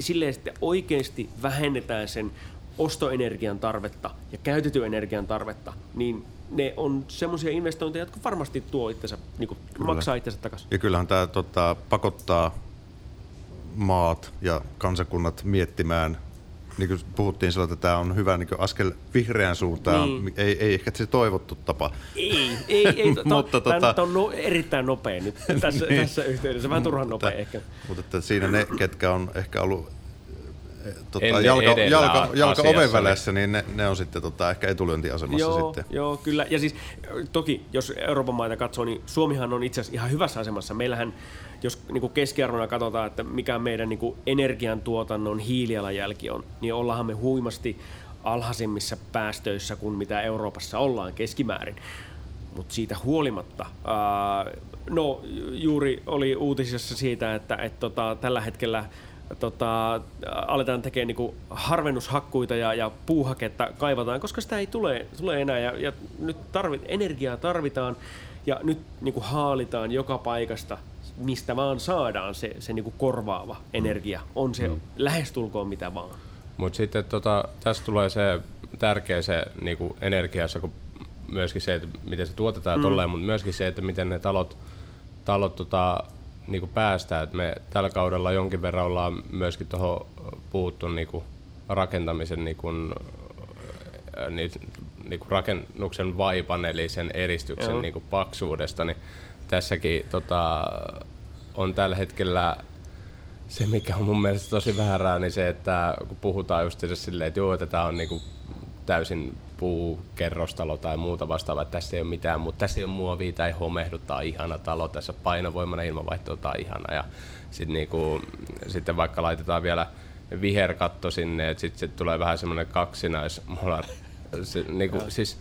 Speaker 4: silleen sitten oikeasti vähennetään sen ostoenergian tarvetta ja käytetyn energian tarvetta, niin ne on semmoisia investointeja, jotka varmasti tuo itsensä, niin kuin maksaa itsensä takaisin.
Speaker 1: Ja kyllähän tämä tota, pakottaa maat ja kansakunnat miettimään, niin kuin puhuttiin silloin, että tämä on hyvä niin askel vihreään suuntaan,
Speaker 4: Niin.
Speaker 1: ei, ei ehkä se toivottu tapa.
Speaker 4: Ei, ei, ei. To,
Speaker 1: Mutta
Speaker 4: Tämä
Speaker 1: tota-
Speaker 4: on no, erittäin nopea nyt tässä,
Speaker 1: Niin.
Speaker 4: tässä yhteydessä. Vähän turhan nopea ehkä.
Speaker 1: Mutta että siinä ne, ketkä on ehkä ollut eh, tota,
Speaker 2: Ennen
Speaker 1: jalka, jalka, jalka oven
Speaker 2: niin-
Speaker 1: välissä, niin ne, ne on sitten tota, ehkä etulyöntiasemassa
Speaker 4: Joo,
Speaker 1: sitten.
Speaker 4: joo, kyllä. Ja siis toki, jos Euroopan maita katsoo, niin Suomihan on itse asiassa ihan hyvässä asemassa. Meillähän, jos niin kuin keskiarvona katsotaan, että mikä meidän niin kuin energiantuotannon hiilijalanjälki on, niin ollaanhan me huimasti alhaisemmissa päästöissä kuin mitä Euroopassa ollaan keskimäärin. Mutta siitä huolimatta, ää, no juuri oli uutisissa siitä, että et, tota, tällä hetkellä tota, aletaan tekemään niinku harvennushakkuita ja, ja puuhaketta kaivataan, koska sitä ei tule, tule enää ja, ja nyt tarvit, energiaa tarvitaan ja nyt niinku haalitaan joka paikasta, mistä vaan saadaan se, se niinku korvaava energia. On se mm. lähestulkoon mitä vaan.
Speaker 2: Mutta sitten tota, tässä tulee se tärkeä se niinku energiassa, kun myöskin se, että miten se tuotetaan mm. tolleen, mutta myöskin se, että miten ne talot, talot tota, niinku päästään. Et me tällä kaudella jonkin verran ollaan myöskin tuohon puhuttu niinku rakentamisen niinku, ää, ni, niinku rakennuksen vaipan, eli sen eristyksen
Speaker 4: Joo.
Speaker 2: niinku paksuudesta, niin tässäkin tota, on tällä hetkellä se, mikä on mun mielestä tosi väärää, niin se, että kun puhutaan just silleen, että joo, että tämä on niinku täysin puukerrostalo tai muuta vastaavaa, että tässä ei ole mitään, mutta tässä ei ole muovia tai homehdu, tämä on ihana talo, tässä on painovoimainen ilmanvaihto, on ihana. Ja sit niinku, sitten vaikka laitetaan vielä viherkatto sinne, että sitten sit tulee vähän semmoinen kaksinaismolar. Se, niinku, siis,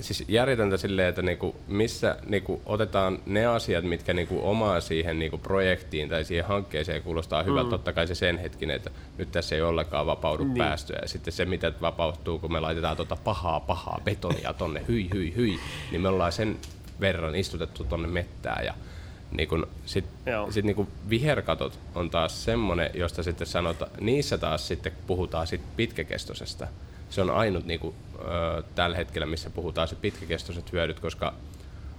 Speaker 2: siis järjetöntä silleen, että niinku, missä niinku, otetaan ne asiat, mitkä niinku, omaa siihen niinku, projektiin tai siihen hankkeeseen kuulostaa hyvältä. Mm. Totta kai se sen hetkinen, että nyt tässä ei ollenkaan vapaudu niin. päästöjä. Ja sitten se, mitä vapautuu, kun me laitetaan tuota pahaa, pahaa betonia tonne, hyi, hyi, hyi, niin me ollaan sen verran istutettu tonne mettään. Ja, niin kun, sit,
Speaker 4: Joo.
Speaker 2: sit niinku viherkatot on taas semmonen, josta sitten sanotaan, niissä taas sitten puhutaan sit pitkäkestoisesta. Se on ainut niinku, ö, tällä hetkellä, missä puhutaan sit pitkäkestoiset hyödyt, koska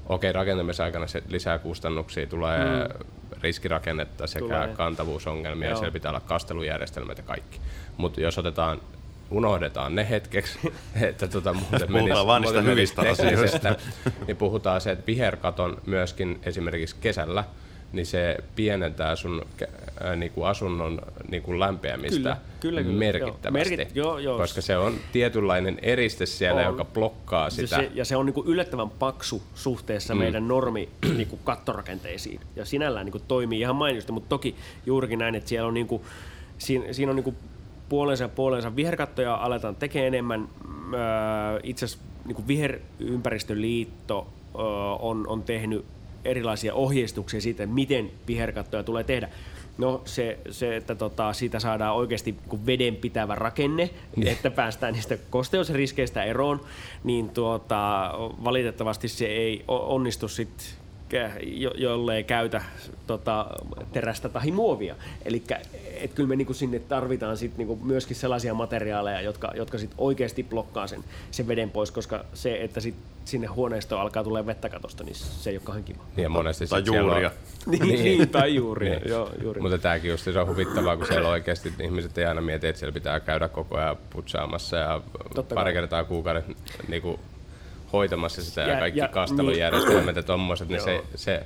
Speaker 2: okei, rakentamisaikana se lisää kustannuksia, tulee mm. riskirakennetta sekä
Speaker 4: Tulee.
Speaker 2: kantavuusongelmia,
Speaker 4: Joo.
Speaker 2: ja siellä pitää olla kastelujärjestelmät ja kaikki. Mutta jos otetaan unohdetaan ne hetkeksi, että tota, muuten
Speaker 1: Puhutaan
Speaker 2: menisi,
Speaker 1: vaan niistä
Speaker 2: muuten
Speaker 1: hyvistä asioista.
Speaker 2: niin puhutaan se, että viherkaton myöskin esimerkiksi kesällä, niin se pienentää sun kä- ää, niinku asunnon niinku lämpeämistä
Speaker 4: Kyllä, kyllä, kyllä.
Speaker 2: merkittävästi.
Speaker 4: Joo, merkit- joo, joo.
Speaker 2: Koska se on tietynlainen eriste siellä,
Speaker 4: On.
Speaker 2: joka blokkaa sitä.
Speaker 4: se, ja se on niinku yllättävän paksu suhteessa mm. meidän normi niinku kattorakenteisiin. Ja sinällään niinku toimii ihan mainiosti, mutta toki juurikin näin, että siellä on niinku, siinä, siinä on niinku puolensa ja puolensa. Viherkattoja aletaan tekemään enemmän. Öö, itse asiassa niinku Viherympäristöliitto öö, on, on tehnyt erilaisia ohjeistuksia siitä, miten viherkattoja tulee tehdä. No se, se että tota, siitä saadaan oikeasti niinku vedenpitävä rakenne, että päästään niistä kosteusriskeistä eroon, niin tuota, valitettavasti se ei onnistu sitten jo, jollei käytä tota, terästä tai muovia. Eli et kyllä me niinku sinne tarvitaan sit niinku myöskin sellaisia materiaaleja, jotka, jotka sit oikeasti blokkaa sen, sen veden pois, koska se, että sit sinne huoneistoon alkaa tulee vettä katosta, niin se ei ole kauhean kiva.
Speaker 2: Niin monesti
Speaker 1: Tai juuria.
Speaker 2: On,
Speaker 4: Niin, niin, tai juuri. Niin. Joo, juuri.
Speaker 2: Mutta tämäkin just se on huvittavaa, kun siellä oikeasti ihmiset ei aina mieti, että siellä pitää käydä koko ajan putsaamassa ja
Speaker 4: Totta
Speaker 2: pari
Speaker 4: kai.
Speaker 2: kertaa kuukauden niin kuin, hoitamassa sitä ja, kaikki
Speaker 4: ja-
Speaker 2: kastelujärjestelmät ja tommoset, niin se, se,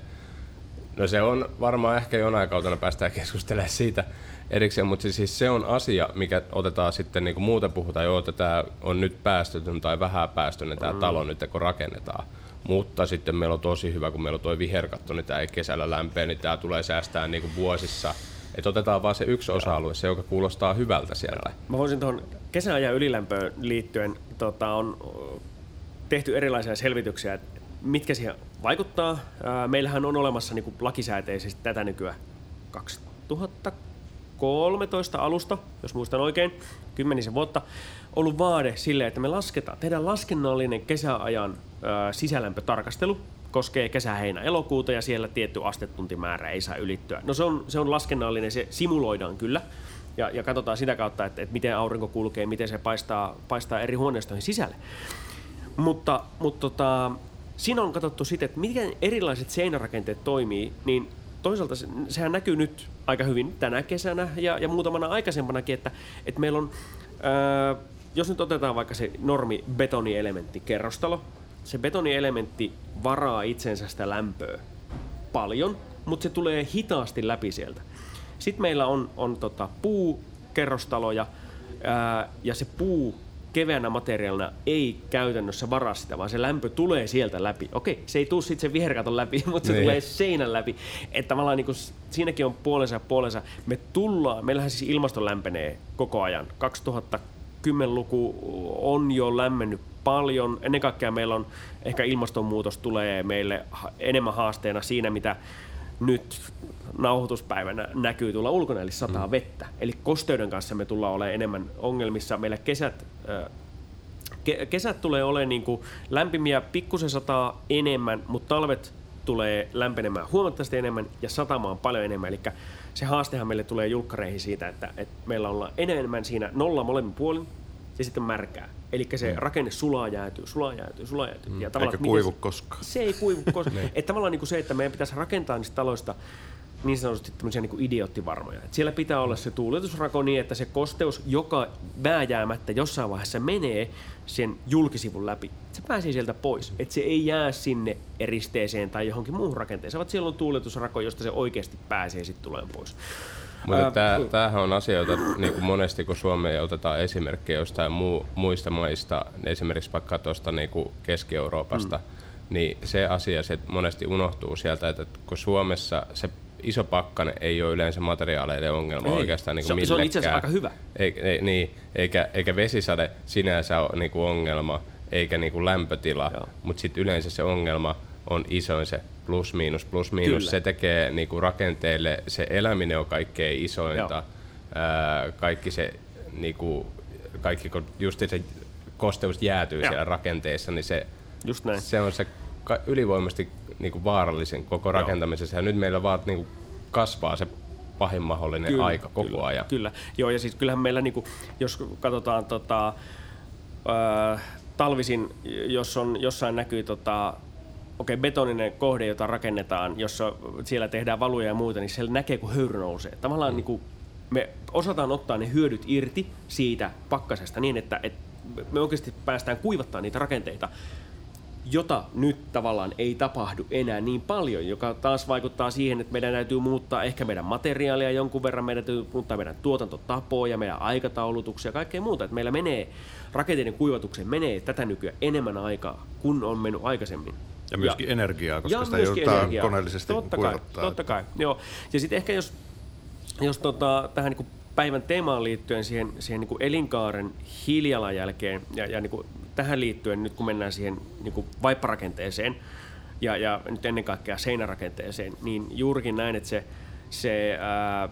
Speaker 2: no se on varmaan ehkä jonain kautena päästään keskustelemaan siitä erikseen, mutta siis se on asia, mikä otetaan sitten, niin kuin muuten puhutaan, joo, että tämä on nyt päästötön tai vähän päästöinen tämä mm. talo nyt, kun rakennetaan. Mutta sitten meillä on tosi hyvä, kun meillä on tuo viherkatto, niin tämä ei kesällä lämpeä, niin tämä tulee säästää niin kuin vuosissa. Että otetaan vaan se yksi osa-alue, se joka kuulostaa hyvältä siellä.
Speaker 4: Mä voisin tuohon kesäajan ylilämpöön liittyen, tota, on tehty erilaisia selvityksiä, että mitkä siihen vaikuttaa. Meillähän on olemassa niin lakisääteisesti tätä nykyään 2013 alusta, jos muistan oikein, kymmenisen vuotta, ollut vaade sille, että me lasketaan, tehdään laskennallinen kesäajan sisälämpötarkastelu, koskee kesä, heinä, elokuuta ja siellä tietty astetuntimäärä ei saa ylittyä. No se on, se on laskennallinen, se simuloidaan kyllä ja, ja katsotaan sitä kautta, että, että miten aurinko kulkee, miten se paistaa, paistaa eri huoneistoihin sisälle. Mutta, mutta tota, siinä on katsottu sitten, että miten erilaiset seinärakenteet toimii, niin toisaalta se, sehän näkyy nyt aika hyvin tänä kesänä ja, ja muutamana aikaisempanakin, että, että meillä on, ää, jos nyt otetaan vaikka se normi betonielementti kerrostalo, se betonielementti varaa itsensä sitä lämpöä paljon, mutta se tulee hitaasti läpi sieltä. Sitten meillä on, on tota puukerrostaloja ää, ja se puu keveänä materiaalina ei käytännössä varaa sitä, vaan se lämpö tulee sieltä läpi. Okei, se ei tule sitten se viherkaton läpi, mutta se
Speaker 2: Niin.
Speaker 4: tulee seinän läpi. Että tavallaan niin siinäkin on puolensa ja puolensa. Me tullaan, meillähän siis ilmasto lämpenee koko ajan. 2010-luku on jo lämmennyt paljon. Ennen kaikkea meillä on, ehkä ilmastonmuutos tulee meille enemmän haasteena siinä, mitä nyt nauhoituspäivänä näkyy tulla ulkona, eli sataa mm. vettä. Eli kosteuden kanssa me tullaan olemaan enemmän ongelmissa. Meillä kesät, ö, ke- kesät tulee olemaan niin kuin lämpimiä, pikkusen sataa enemmän, mutta talvet tulee lämpenemään huomattavasti enemmän ja satamaan paljon enemmän. Eli se haastehan meille tulee julkkareihin siitä, että, että meillä ollaan enemmän siinä nolla molemmin puolin ja sitten märkää. Eli se mm. rakenne sulaa jäätyy, sulaa jäätyy, sulaa jäätyy. Mm. Ja
Speaker 1: Eikä kuivu
Speaker 4: se-
Speaker 1: koskaan.
Speaker 4: se ei kuivu koskaan. että tavallaan niin kuin se, että meidän pitäisi rakentaa niistä taloista niin sanotusti tämmöisiä niin kuin idioottivarmoja. Et siellä pitää olla se tuuletusrako niin, että se kosteus, joka vääjäämättä jossain vaiheessa menee sen julkisivun läpi, se pääsee sieltä pois. Että se ei jää sinne eristeeseen tai johonkin muuhun rakenteeseen, vaan siellä on tuuletusrako, josta se oikeasti pääsee sitten tulemaan pois.
Speaker 2: Mutta
Speaker 4: Ää,
Speaker 2: tämähän on asia, jota niin kuin monesti kun Suomeen otetaan esimerkkejä jostain muu, muista maista, esimerkiksi vaikka tuosta niin kuin Keski-Euroopasta, mm. niin se asia se monesti unohtuu sieltä, että kun Suomessa se iso pakkane ei ole yleensä materiaaleiden ongelma
Speaker 4: Ei.
Speaker 2: oikeastaan niin
Speaker 4: Se
Speaker 2: kuin
Speaker 4: on- se on itse asiassa aika hyvä.
Speaker 2: Ei, ei, niin, eikä, eikä vesisade sinänsä ole niin kuin ongelma, eikä niin kuin lämpötila, mutta sitten yleensä se ongelma on isoin se plus miinus, plus miinus.
Speaker 4: Kyllä.
Speaker 2: Se tekee niin kuin rakenteille, se eläminen on kaikkein isointa.
Speaker 4: Joo.
Speaker 2: Ää, kaikki se, niin kuin, kaikki kun just se kosteus jäätyy
Speaker 4: Joo.
Speaker 2: siellä rakenteessa, niin se,
Speaker 4: Just näin.
Speaker 2: se on se ka- ylivoimasti niin kuin vaarallisin koko rakentamisessa. Ja nyt meillä vaan niin kuin kasvaa se pahin mahdollinen aika koko
Speaker 4: kyllä,
Speaker 2: ajan.
Speaker 4: Kyllä, joo ja siis kyllähän meillä, niinku, jos katsotaan tota, ää, talvisin, jos on jossain näkyy tota, okei, betoninen kohde, jota rakennetaan, jossa siellä tehdään valuja ja muuta, niin siellä näkee, kun höyry nousee. Tavallaan mm. niin kuin me osataan ottaa ne hyödyt irti siitä pakkasesta niin, että, että me oikeasti päästään kuivattaa niitä rakenteita, jota nyt tavallaan ei tapahdu enää niin paljon, joka taas vaikuttaa siihen, että meidän täytyy muuttaa ehkä meidän materiaalia jonkun verran, meidän täytyy muuttaa meidän tuotantotapoja, meidän aikataulutuksia ja kaikkea muuta. Että meillä menee, rakenteiden kuivatukseen menee tätä nykyään enemmän aikaa, kun on mennyt aikaisemmin.
Speaker 1: Ja myöskin energiaa, koska
Speaker 4: ja
Speaker 1: sitä joudutaan
Speaker 4: energiaa.
Speaker 1: koneellisesti
Speaker 4: totta kai,
Speaker 1: kuivattaa.
Speaker 4: totta kai, joo. Ja sitten ehkä jos, jos tota, tähän niin päivän teemaan liittyen siihen, siihen niin elinkaaren hiilijalanjälkeen ja, ja niin tähän liittyen nyt kun mennään siihen niin vaipparakenteeseen ja, ja nyt ennen kaikkea seinärakenteeseen, niin juurikin näin, että se, se ää,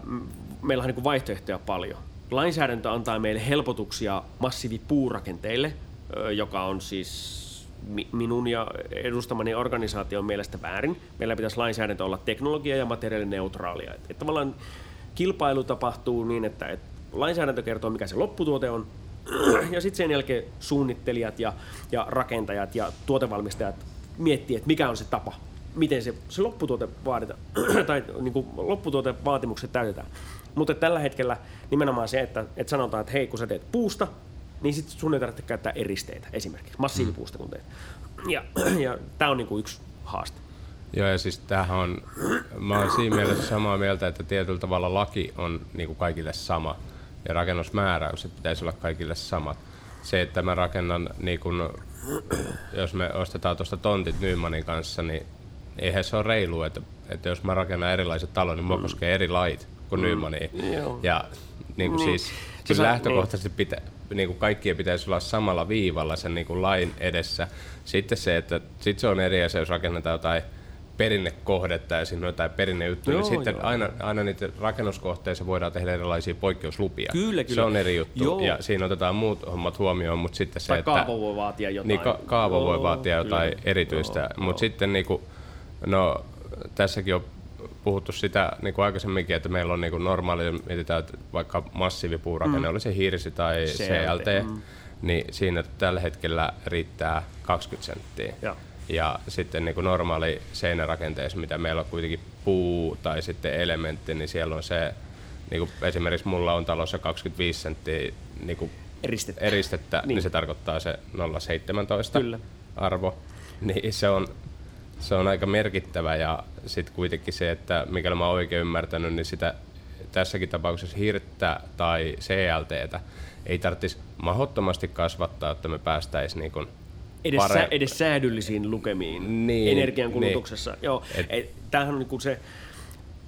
Speaker 4: meillä on niin vaihtoehtoja paljon. Lainsäädäntö antaa meille helpotuksia massiivipuurakenteille, joka on siis minun ja edustamani organisaation mielestä väärin. Meillä pitäisi lainsäädäntö olla teknologia- ja materiaalineutraalia. Että et tavallaan kilpailu tapahtuu niin, että et lainsäädäntö kertoo, mikä se lopputuote on, ja sitten sen jälkeen suunnittelijat ja, ja rakentajat ja tuotevalmistajat miettii, että mikä on se tapa, miten se, se lopputuote vaaditaan, tai niin kuin lopputuotevaatimukset täytetään. Mutta tällä hetkellä nimenomaan se, että, että sanotaan, että hei, kun sä teet puusta, niin sitten sun ei tarvitse käyttää eristeitä esimerkiksi, massiivipuusta kun teet. Ja, ja tämä on niinku yksi haaste.
Speaker 2: Joo, ja siis tämähän on, mä oon siinä mielessä samaa mieltä, että tietyllä tavalla laki on niin kuin kaikille sama, ja rakennusmääräykset pitäisi olla kaikille samat. Se, että mä rakennan, niin kuin, jos me ostetaan tuosta tontit Nymanin kanssa, niin eihän se ole reilu, että, että jos mä rakennan erilaiset talot, niin mua koskee eri lait kuin mm. Nymaniin.
Speaker 4: Joo.
Speaker 2: Ja niin kuin
Speaker 4: Niin.
Speaker 2: siis,
Speaker 4: sa-
Speaker 2: lähtökohtaisesti pitä, niin kuin kaikkien pitäisi olla samalla viivalla sen niin kuin lain edessä. Sitten se, että sit se on eri asia, jos rakennetaan jotain perinnekohdetta ja siinä on jotain perinnejuttuja,
Speaker 4: Joo,
Speaker 2: niin sitten
Speaker 4: joo.
Speaker 2: aina, aina niiden rakennuskohteissa voidaan tehdä erilaisia poikkeuslupia.
Speaker 4: Kyllä,
Speaker 2: Se
Speaker 4: kyllä.
Speaker 2: on eri juttu
Speaker 4: Joo.
Speaker 2: ja siinä otetaan muut hommat huomioon, mutta sitten se,
Speaker 4: Tai
Speaker 2: että...
Speaker 4: kaava voi vaatia jotain.
Speaker 2: Niin, ka- kaava voi
Speaker 4: Joo,
Speaker 2: vaatia jotain
Speaker 4: kyllä.
Speaker 2: erityistä, mutta sitten niinku, No tässäkin on puhuttu sitä niin kuin aikaisemminkin, että meillä on niin kuin normaali, mietitään, että vaikka massiivipuurakenne, mm. oli se hirsi tai
Speaker 4: CLT,
Speaker 2: CLT,
Speaker 4: mm.
Speaker 2: niin siinä tällä hetkellä riittää 20 senttiä.
Speaker 4: Joo.
Speaker 2: Ja sitten niin kuin normaali seinärakenteessa, mitä meillä on kuitenkin puu tai sitten elementti, niin siellä on se, niin kuin esimerkiksi mulla on talossa 25 senttiä niin kuin
Speaker 4: Eristettä.
Speaker 2: eristettä, niin.
Speaker 4: Niin.
Speaker 2: niin se tarkoittaa se 0,17
Speaker 4: Kyllä.
Speaker 2: arvo. Niin se on, se on aika merkittävä ja sitten kuitenkin se, että mikäli mä oon oikein ymmärtänyt, niin sitä tässäkin tapauksessa hirttä tai CLTtä ei tarvitsisi mahdottomasti kasvattaa, että me päästäisiin niin kuin
Speaker 4: Edes,
Speaker 2: pare-
Speaker 4: sä, edes säädyllisiin lukemiin
Speaker 2: Niin,
Speaker 4: energiankulutuksessa.
Speaker 2: niin.
Speaker 4: Joo,
Speaker 2: Et-
Speaker 4: tämähän on niinku se,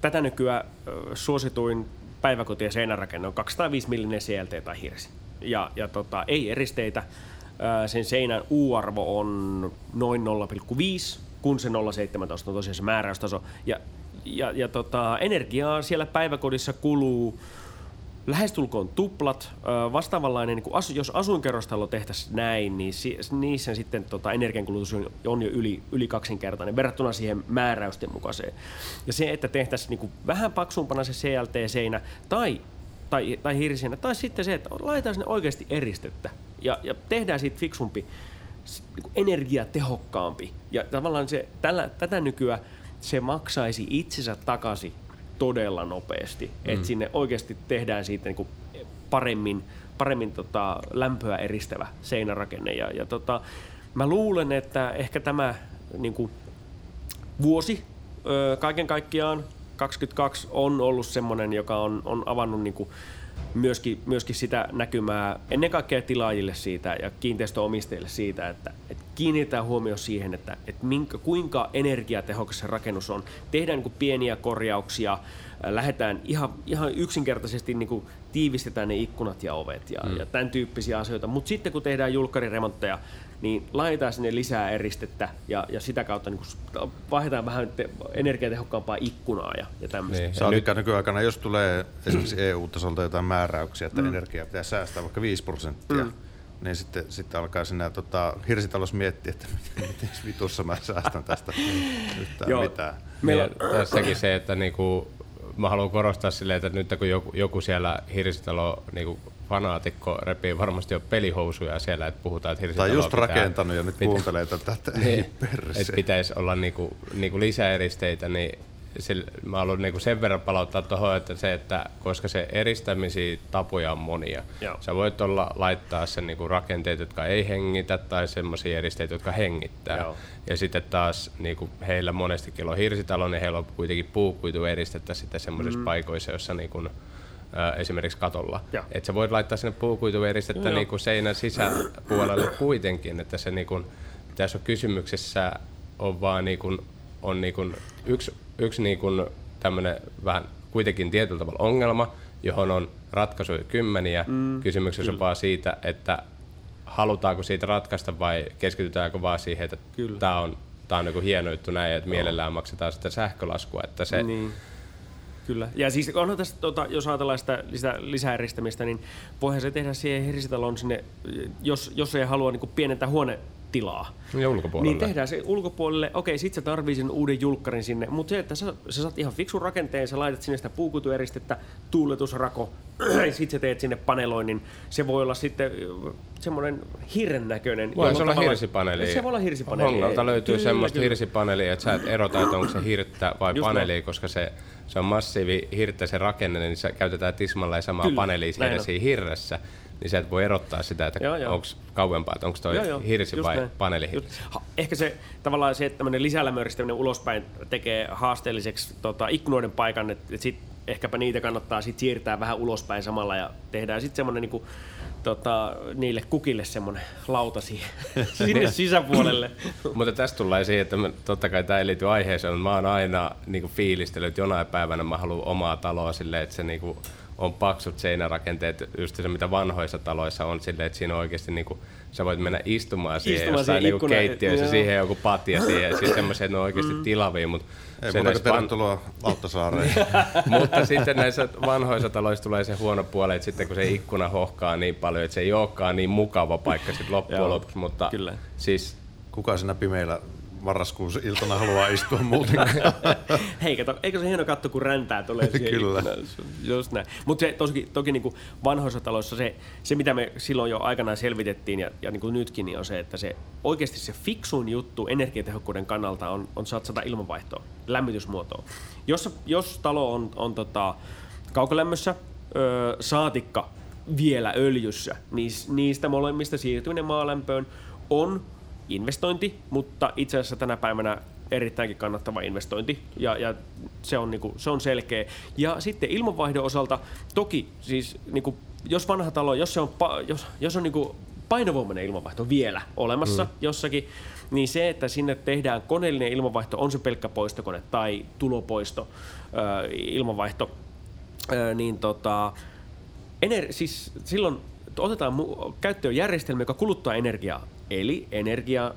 Speaker 4: tätä nykyään suosituin päiväkoti- ja seinärakenne on 205 millinen CLT tai hirsi. Ja, ja tota, ei eristeitä. Sen seinän U-arvo on noin 0,5, kun se 0,17 on tosiaan se määräystaso. Ja, ja, ja tota, energiaa siellä päiväkodissa kuluu lähestulkoon tuplat. Vastaavanlainen, niin asu, jos asuinkerrostalo tehtäisiin näin, niin si, niissä sitten tota, energiankulutus on, on jo yli, yli kaksinkertainen verrattuna siihen määräysten mukaiseen. Ja se, että tehtäisiin niin vähän paksumpana se CLT-seinä tai, tai, tai tai sitten se, että laitetaan sinne oikeasti eristettä ja, ja tehdään siitä fiksumpi, niin energiatehokkaampi. Ja tavallaan se, tällä, tätä nykyään se maksaisi itsensä takaisin todella nopeasti. Mm. Että sinne oikeasti tehdään siitä niin kuin paremmin, paremmin tota lämpöä eristävä seinärakenne. Ja, ja tota, mä luulen, että ehkä tämä niin kuin vuosi ö, kaiken kaikkiaan 22 on ollut semmoinen, joka on, on avannut niin kuin myöskin, myöskin sitä näkymää ennen kaikkea tilaajille siitä ja kiinteistöomistajille siitä, että, että kiinnitetään huomio siihen, että, että minkä, kuinka energiatehokas se rakennus on. Tehdään niin pieniä korjauksia, äh, lähdetään ihan, ihan yksinkertaisesti niin kuin tiivistetään ne ikkunat ja ovet ja, mm. ja tämän tyyppisiä asioita. Mutta sitten kun tehdään julkkariremontteja, niin laitetaan sinne lisää eristettä ja, ja sitä kautta niin vaihdetaan vähän te- energiatehokkaampaa ikkunaa ja, ja tämmöistä.
Speaker 2: Niin.
Speaker 1: Saatikään nykyaikana, jos tulee esimerkiksi EU-tasolta jotain määräyksiä, että mm. energiaa pitää säästää vaikka 5 prosenttia, mm. niin sitten, sitten alkaa sinä tota, hirsitalous miettiä, että miten vitussa mä säästän tästä yhtään
Speaker 4: Joo.
Speaker 1: mitään.
Speaker 4: Meillä
Speaker 2: Meillä tässäkin se, että niinku, mä haluan korostaa silleen, että nyt kun joku, joku siellä Hirsitalo niinku, fanaatikko repii varmasti jo pelihousuja siellä, että puhutaan, että Hirsitalo
Speaker 1: Tai just
Speaker 2: pitää,
Speaker 1: rakentanut ja nyt kuuntelee tätä, että ei
Speaker 2: niin,
Speaker 1: perse.
Speaker 2: että pitäisi olla niinku, niinku lisäeristeitä, niin sillä, mä haluan niinku sen verran palauttaa tuohon, että se, että koska se eristämisiä tapoja on monia.
Speaker 4: Joo.
Speaker 2: Sä voit olla laittaa sen niinku rakenteet, jotka ei hengitä, tai semmoisia eristeitä, jotka hengittää.
Speaker 4: Joo.
Speaker 2: Ja sitten taas niinku heillä monestikin on hirsitalo, niin heillä on kuitenkin puukuitueristettä sitten semmoisissa mm. paikoissa, joissa niinku, esimerkiksi katolla. Että sä voit laittaa sinne puukuitueristettä
Speaker 4: Joo.
Speaker 2: niinku seinän sisäpuolelle kuitenkin, että se niinku, tässä on kysymyksessä on vaan niinku, on niinku yksi, yksi niinku tämmöinen vähän kuitenkin tietyllä tavalla ongelma, johon on ratkaisuja kymmeniä. Mm, Kysymyksessä on vaan siitä, että halutaanko siitä ratkaista vai keskitytäänkö vaan siihen, että
Speaker 4: Kyllä.
Speaker 2: tämä on, tää on niinku hieno juttu näin, että mielellään maksetaan sitä sähkölaskua. Että se,
Speaker 4: Niin. Kyllä. Ja siis onhan tässä, tota, jos ajatellaan sitä lisä, lisäeristämistä, niin voihan se tehdä siihen hirsitaloon sinne, jos, jos ei halua niin pienentää huonetilaa.
Speaker 2: Ja ulkopuolelle.
Speaker 4: Niin tehdään se ulkopuolelle, okei, sit sä tarvii sen uuden julkkarin sinne, mutta se, että sä, sä saat ihan fiksun rakenteen, sä laitat sinne sitä puukuitueristettä, tuuletusrako, sit sä teet sinne paneloinnin, se voi olla sitten ö, semmoinen hirren näköinen.
Speaker 2: Voi se olla hirsipaneeli.
Speaker 4: Se voi olla hirsipaneeli.
Speaker 2: Hongalta löytyy
Speaker 4: Kyllä,
Speaker 2: semmoista
Speaker 4: kyllä.
Speaker 2: hirsipaneelia, että sä et erota, että onko se hirttä vai
Speaker 4: Just
Speaker 2: paneeli, koska se, se on massiivi hirttä se rakenne, niin se käytetään tismalleen samaa
Speaker 4: Kyllä,
Speaker 2: paneelia
Speaker 4: on.
Speaker 2: siinä hirressä. Niin sä et voi erottaa sitä, että onko kauempaa, että onko toi
Speaker 4: Joo, joo,
Speaker 2: hirsi vai
Speaker 4: näin.
Speaker 2: paneelihirsi.
Speaker 4: Just- ha- Ehkä se tavallaan se, että tämmöinen lisälämöristäminen ulospäin tekee haasteelliseksi tota, ikkunoiden paikan, että et sit ehkäpä niitä kannattaa sit siirtää vähän ulospäin samalla ja tehdään sitten semmoinen niinku, tota, niille kukille semmoinen lauta siihen, sinne sisäpuolelle.
Speaker 2: Mutta tästä tulee siihen, että mä, totta kai tämä ei liity aiheeseen, mutta mä oon aina niin fiilistellyt, että jonain päivänä mä haluan omaa taloa silleen, että se niin kuin, on paksut seinärakenteet, just se mitä vanhoissa taloissa on silleen, että siinä on oikeasti niin kuin, sä voit mennä istumaan siihen
Speaker 4: Istumaan
Speaker 2: jossain
Speaker 4: siihen
Speaker 2: niin
Speaker 4: ikkunaan,
Speaker 2: keittiössä,
Speaker 4: joo.
Speaker 2: siihen joku patja siihen, siis semmoisia, että ne on oikeasti mm. tilavia, mutta
Speaker 1: Ei
Speaker 2: se
Speaker 1: muuta kuin tervetuloa Lauttasaareen.
Speaker 2: mutta sitten näissä vanhoissa taloissa tulee se huono puoli, että sitten kun se ikkuna hohkaa niin paljon, että se ei olekaan niin mukava paikka sitten loppujen lopuksi, mutta
Speaker 4: kyllä.
Speaker 2: siis
Speaker 1: Kuka siinä pimeillä marraskuun iltana haluaa istua muutenkaan.
Speaker 4: Hei, kato, eikö se hieno katto, kun räntää tulee siihen
Speaker 1: Kyllä.
Speaker 4: Se Just näin. Mutta toki, toki niin kuin vanhoissa taloissa se, se, mitä me silloin jo aikanaan selvitettiin ja, ja niin kuin nytkin, niin on se, että se oikeasti se fiksuin juttu energiatehokkuuden kannalta on, on satsata ilmanvaihtoon, lämmitysmuotoon. Jos, jos talo on, on tota, kaukolämmössä, öö, saatikka vielä öljyssä, niin niistä molemmista siirtyminen maalämpöön on investointi, mutta itse asiassa tänä päivänä erittäinkin kannattava investointi ja, ja se, on, niinku, se on selkeä. Ja sitten ilmanvaihdon osalta toki siis niinku, jos vanha talo, jos se on, jos, jos on niinku painovoimainen ilmanvaihto vielä olemassa mm. jossakin, niin se, että sinne tehdään koneellinen ilmanvaihto, on se pelkkä poistokone tai tulopoisto ö, ilmanvaihto, ö, niin tota, ener- siis silloin otetaan mu- käyttöön järjestelmä, joka kuluttaa energiaa. Eli energia,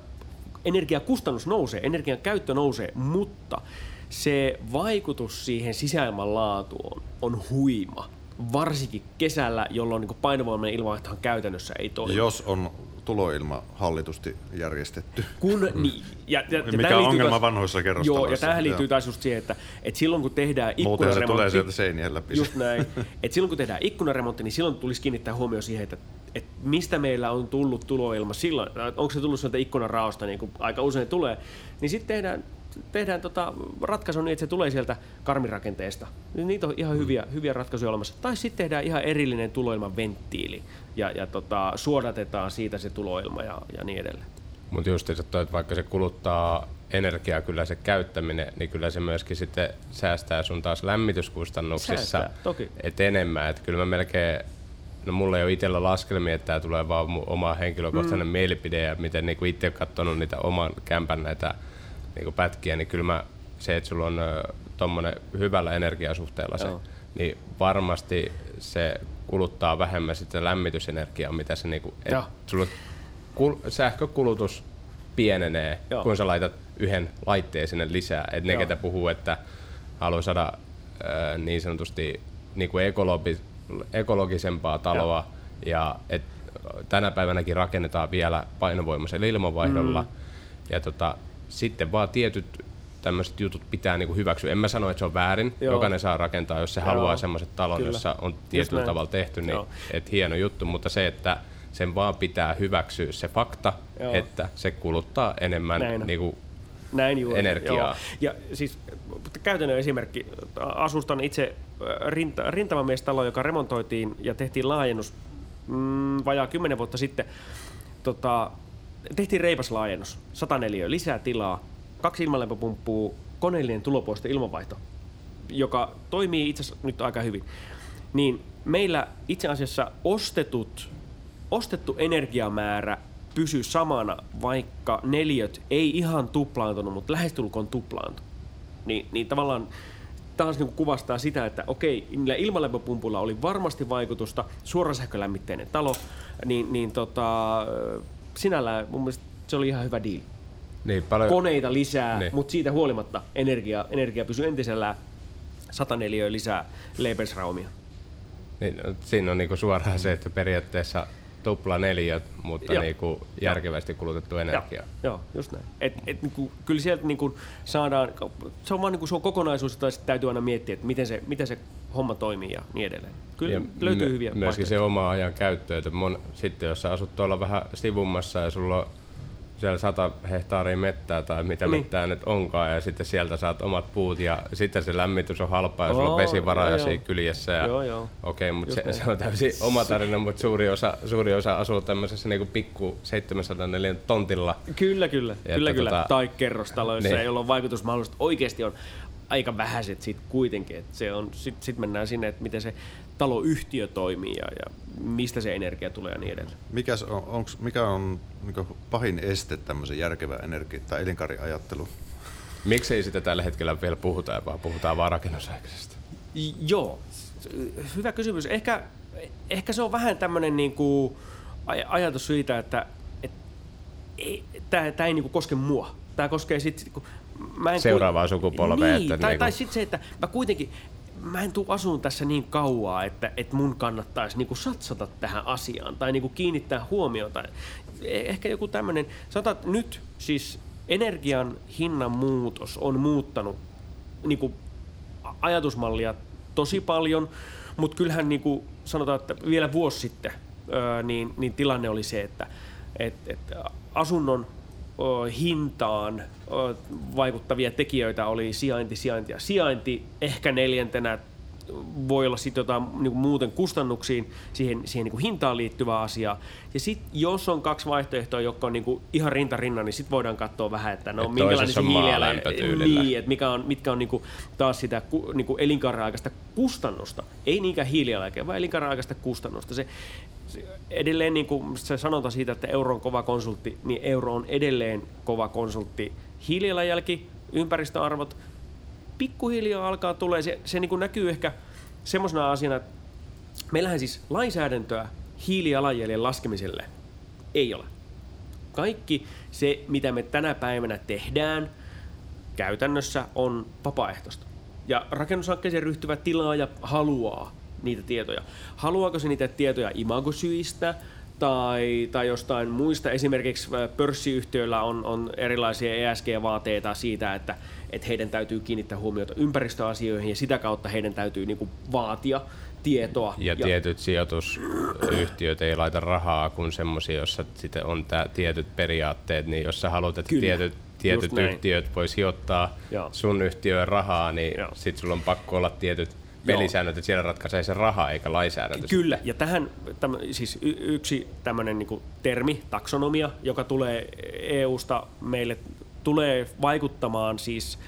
Speaker 4: energiakustannus nousee, energian käyttö nousee, mutta se vaikutus siihen sisäilman laatuun on huima. Varsinkin kesällä, jolloin niin painovoimainen ilmanvaihtohan käytännössä ei toimi.
Speaker 1: Jos on tuloilma hallitusti järjestetty.
Speaker 4: Kun, niin, ja, ja, ja
Speaker 1: Mikä on ongelma
Speaker 4: taas-
Speaker 1: vanhoissa
Speaker 4: Joo, ja
Speaker 1: kerrostaloissa.
Speaker 4: tähän liittyy
Speaker 1: Joo.
Speaker 4: taas just siihen, että, että silloin kun tehdään
Speaker 1: Muuten se tulee
Speaker 4: ikkunaremontti,
Speaker 1: sieltä seinien läpi.
Speaker 4: Just näin. Et silloin kun tehdään ikkunaremontti, niin silloin tulisi kiinnittää huomioon siihen, että, että mistä meillä on tullut tuloilma silloin, onko se tullut sieltä ikkunaraosta, niin kuin aika usein tulee, niin sitten tehdään, tehdään tota ratkaisu niin, että se tulee sieltä karmirakenteesta. Niin Niitä on ihan hyviä, hyviä ratkaisuja olemassa. Tai sitten tehdään ihan erillinen tuloilman venttiili ja, ja tota, suodatetaan siitä se tuloilma ja, ja niin edelleen.
Speaker 2: Mutta just se, että vaikka se kuluttaa energiaa kyllä se käyttäminen, niin kyllä se myöskin sitten säästää sun taas lämmityskustannuksissa
Speaker 4: Säästää, toki.
Speaker 2: et enemmän. Et kyllä mä melkein, no mulla ei ole itsellä laskelmia, että tämä tulee vaan mun oma henkilökohtainen mm. mielipide ja miten niinku itse katsonut niitä oman kämpän näitä niinku pätkiä, niin kyllä mä, se, että sulla on tuommoinen hyvällä energiasuhteella se,
Speaker 4: Joo.
Speaker 2: niin varmasti se kuluttaa vähemmän sitä lämmitysenergiaa, mitä se niinku, et
Speaker 4: Joo.
Speaker 2: sulla kul- sähkökulutus pienenee,
Speaker 4: Joo.
Speaker 2: kun sä laitat yhden laitteen sinne lisää. Et ne,
Speaker 4: Joo.
Speaker 2: ketä puhuu, että haluaa saada ää, niin sanotusti niin kuin ekologi- ekologisempaa taloa, ja et tänä päivänäkin rakennetaan vielä painovoimaisella ilmanvaihdolla, mm. ja tota, sitten vaan tietyt tämmöiset jutut pitää niinku hyväksyä. En mä sano, että se on väärin.
Speaker 4: Joo.
Speaker 2: Jokainen saa rakentaa, jos se
Speaker 4: Joo.
Speaker 2: haluaa semmoiset talon,
Speaker 4: Kyllä.
Speaker 2: jossa on tietyllä tavalla tehty, niin
Speaker 4: Joo.
Speaker 2: et hieno juttu, mutta se, että sen vaan pitää hyväksyä se fakta,
Speaker 4: Joo.
Speaker 2: että se kuluttaa enemmän
Speaker 4: Näin
Speaker 2: niinku,
Speaker 4: Näin juuri.
Speaker 2: Energiaa.
Speaker 4: Joo. Ja siis käytännön esimerkki. Asustan itse äh, rinta, rintamamiestalo, joka remontoitiin ja tehtiin laajennus mm, vajaa 10 vuotta sitten. Tota, tehtiin reipas laajennus. 104 lisää tilaa, kaksi ilmalämpöpumppua, koneellinen tulopoisto ilmanvaihto, joka toimii itse asiassa nyt aika hyvin. Niin meillä itse asiassa ostetut, ostettu energiamäärä pysyy samana, vaikka neliöt ei ihan tuplaantunut, mutta lähestulkoon tuplaantu. Niin, niin tavallaan taas niin kuvastaa sitä, että okei, niillä ilmalämpöpumpulla oli varmasti vaikutusta, suorasähkölämmitteinen talo, niin, niin tota, sinällään mun mielestä se oli ihan hyvä diili.
Speaker 2: niin paljon,
Speaker 4: Koneita lisää,
Speaker 2: Niin.
Speaker 4: mutta siitä huolimatta energia, energia pysyy entisellään 104 lisää Lebensraumia.
Speaker 2: niin, no, siinä on niinku suoraan se, että periaatteessa tupla neliöt, mutta
Speaker 4: Joo.
Speaker 2: niinku järkevästi kulutettu energia.
Speaker 4: Joo, joo just näin. Et, et, niinku, kyllä sieltä niinku saadaan, se on vaan niinku, se on kokonaisuus, jota sit täytyy aina miettiä, että miten se, miten se homma toimii ja niin edelleen. Kyllä
Speaker 2: Ja
Speaker 4: löytyy
Speaker 2: my-
Speaker 4: hyviä
Speaker 2: Myöskin se oma ajan käyttö, että mon, sitten jos sä asut tuolla vähän sivummassa ja sulla on siellä sata hehtaaria mettää tai mitä
Speaker 4: Niin.
Speaker 2: mettää nyt onkaan ja sitten sieltä saat omat puut ja sitten se lämmitys on halpaa ja sulla on vesivaraja
Speaker 4: joo,
Speaker 2: siinä kyljessä. Ja,
Speaker 4: Joo, joo.
Speaker 2: Okei, mutta
Speaker 4: Just
Speaker 2: se, se, on täysin oma tarina, mutta suuri osa, suuri osa asuu tämmöisessä niinku pikku 704 tontilla.
Speaker 4: Kyllä, kyllä.
Speaker 2: Ja
Speaker 4: kyllä,
Speaker 2: että
Speaker 4: kyllä.
Speaker 2: tota-
Speaker 4: Tai kerrostaloissa,
Speaker 2: Niin.
Speaker 4: jolloin vaikutusmahdollisuudet oikeasti on aika vähäiset sit kuitenkin. Et se on, sit, sit mennään sinne, että miten se taloyhtiö toimii ja, ja mistä se energia tulee ja niin edelleen.
Speaker 1: Mikäs on, onks, mikä on niin pahin este tämmöisen järkevän energia- tai elinkaariajattelun?
Speaker 2: Miksei sitä tällä hetkellä vielä puhuta, vaan puhutaan vaan rakennusaikaisesta?
Speaker 4: J- Joo, hyvä kysymys. Ehkä, ehkä se on vähän tämmöinen niinku aj- ajatus siitä, että et, tämä ei niinku koske mua. Tämä koskee sitten, mä en
Speaker 2: Seuraavaa sukupolvea,
Speaker 4: Niin,
Speaker 2: että
Speaker 4: tai,
Speaker 2: niinku-
Speaker 4: tai sitten se, että mä kuitenkin, mä en tuu asuun tässä niin kauaa, että, että mun kannattaisi niinku satsata tähän asiaan tai niinku kiinnittää huomiota. Eh- Ehkä joku tämmöinen, sanotaan että nyt siis energian hinnan muutos on muuttanut niin kuin ajatusmallia tosi paljon, mutta kyllähän niin kuin sanotaan, että vielä vuosi sitten niin, niin tilanne oli se, että et, et asunnon hintaan vaikuttavia tekijöitä oli sijainti, sijainti ja sijainti. Ehkä neljäntenä voi olla sitten jotain niin kuin muuten kustannuksiin, siihen, siihen niin kuin hintaan liittyvää asiaa. Ja sitten jos on kaksi vaihtoehtoa, jotka on niin kuin ihan rinta rinnan, niin sitten voidaan katsoa vähän, että no
Speaker 2: Et
Speaker 4: minkälainen se hiilijalanjälki, niin, että mikä on, mitkä on niin kuin taas sitä niin kuin elinkaaren aikaista kustannusta. Ei niinkään hiilijalanjälkeä, vaan elinkaaren aikaista kustannusta. Se edelleen niin kuin se sanonta siitä, että euro on kova konsultti, niin euro on edelleen kova konsultti. Hiilijalanjälki, ympäristöarvot, pikkuhiljaa alkaa tulee, se, se niin kuin näkyy ehkä semmoisena asiana, että meillähän siis lainsäädäntöä hiilijalanjäljen laskemiselle ei ole. Kaikki se, mitä me tänä päivänä tehdään, käytännössä on vapaaehtoista. Ja rakennushankkeeseen ryhtyvä tilaaja haluaa niitä tietoja. Haluaako se niitä tietoja imagosyistä tai, tai jostain muista? Esimerkiksi äh, pörssiyhtiöillä on, on erilaisia ESG-vaateita siitä, että, että heidän täytyy kiinnittää huomiota ympäristöasioihin ja sitä kautta heidän täytyy niin kuin, vaatia tietoa.
Speaker 2: Ja, ja tietyt sijoitusyhtiöt ei laita rahaa kuin semmoisia, jossa sitten on tää tietyt periaatteet, niin jos sä haluat, että
Speaker 4: Kyllä.
Speaker 2: tietyt, tietyt yhtiöt voi sijoittaa
Speaker 4: Joo.
Speaker 2: sun yhtiöön rahaa, niin sitten sulla on pakko olla tietyt pelisäännöt, että siellä ratkaisee se raha eikä lainsäädäntö.
Speaker 4: Kyllä, ja tähän täm, siis y- yksi tämmöinen niinku termi, taksonomia, joka tulee EU-sta meille, tulee vaikuttamaan siis,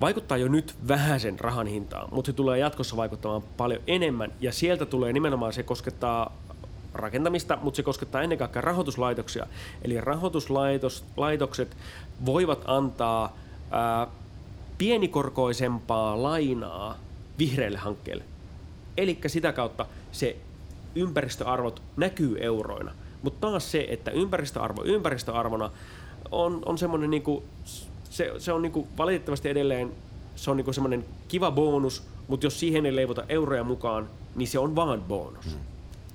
Speaker 4: vaikuttaa jo nyt vähäisen rahan hintaan, mutta se tulee jatkossa vaikuttamaan paljon enemmän, ja sieltä tulee nimenomaan, se koskettaa rakentamista, mutta se koskettaa ennen kaikkea rahoituslaitoksia. Eli rahoituslaitokset voivat antaa ää, pienikorkoisempaa lainaa vihreille hankkeille. Eli sitä kautta se ympäristöarvot näkyy euroina. Mutta taas se, että ympäristöarvo ympäristöarvona on, on semmoinen niinku, se, se on niinku valitettavasti edelleen se on niinku semmoinen kiva bonus, mutta jos siihen ei leivota euroja mukaan, niin se on vaan bonus. Mm.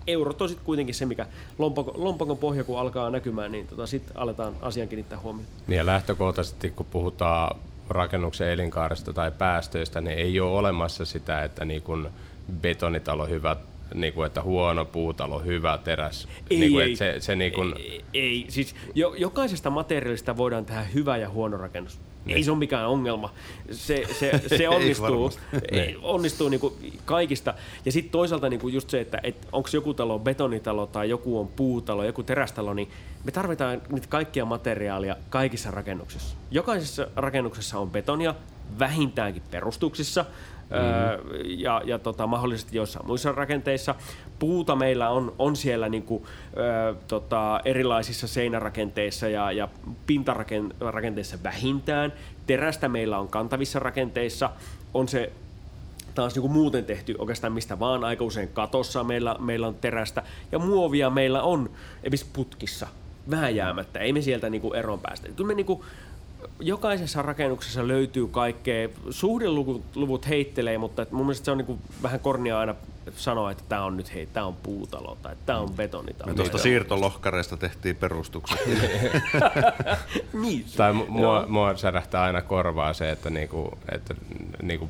Speaker 4: Eurot on sitten kuitenkin se, mikä lompakon, lompakon pohja kun alkaa näkymään, niin tota, sitten aletaan asian kiinnittää huomioon.
Speaker 2: Niin ja lähtökohtaisesti, kun puhutaan rakennuksen elinkaaresta tai päästöistä, niin ei ole olemassa sitä, että niin kun betonitalo hyvä, niin kuin, että huono puutalo hyvä teräs.
Speaker 4: Ei,
Speaker 2: niin kuin,
Speaker 4: ei.
Speaker 2: että se, se niin kuin,
Speaker 4: Ei, ei, siis jo, jokaisesta materiaalista voidaan tehdä hyvä ja huono rakennus. Ei
Speaker 2: Niin.
Speaker 4: se ole mikään ongelma. Se, se, se
Speaker 1: Ei
Speaker 4: onnistuu, ei, onnistuu niinku kaikista. Ja sitten toisaalta niinku just se, että et onko joku talo betonitalo tai joku on puutalo, joku terästalo, niin me tarvitaan nyt kaikkia materiaalia kaikissa rakennuksissa. Jokaisessa rakennuksessa on betonia, vähintäänkin perustuksissa, mm-hmm. ja, ja tota, mahdollisesti joissain muissa rakenteissa. Puuta meillä on, on siellä niinku, ö, tota, erilaisissa seinärakenteissa ja, ja pintarakenteissa vähintään. Terästä meillä on kantavissa rakenteissa. On se taas niin muuten tehty oikeastaan mistä vaan. Aika usein katossa meillä, meillä on terästä ja muovia meillä on esimerkiksi putkissa vääjäämättä. Ei me sieltä niin kuin eroon päästä. Kyllä me niin kuin, jokaisessa rakennuksessa löytyy kaikkea. Suhdeluvut luvut heittelee, mutta et mun mielestä se on niin kuin vähän kornia aina sanoa, että tämä on nyt hei, tämä on puutalo tai tämä on betonitalo.
Speaker 1: Me tuosta siirtolohkareista tehtiin perustukset.
Speaker 4: Niin.
Speaker 2: tai mu- mua, mua särähtää aina korvaa se, että, niinku, että niinku,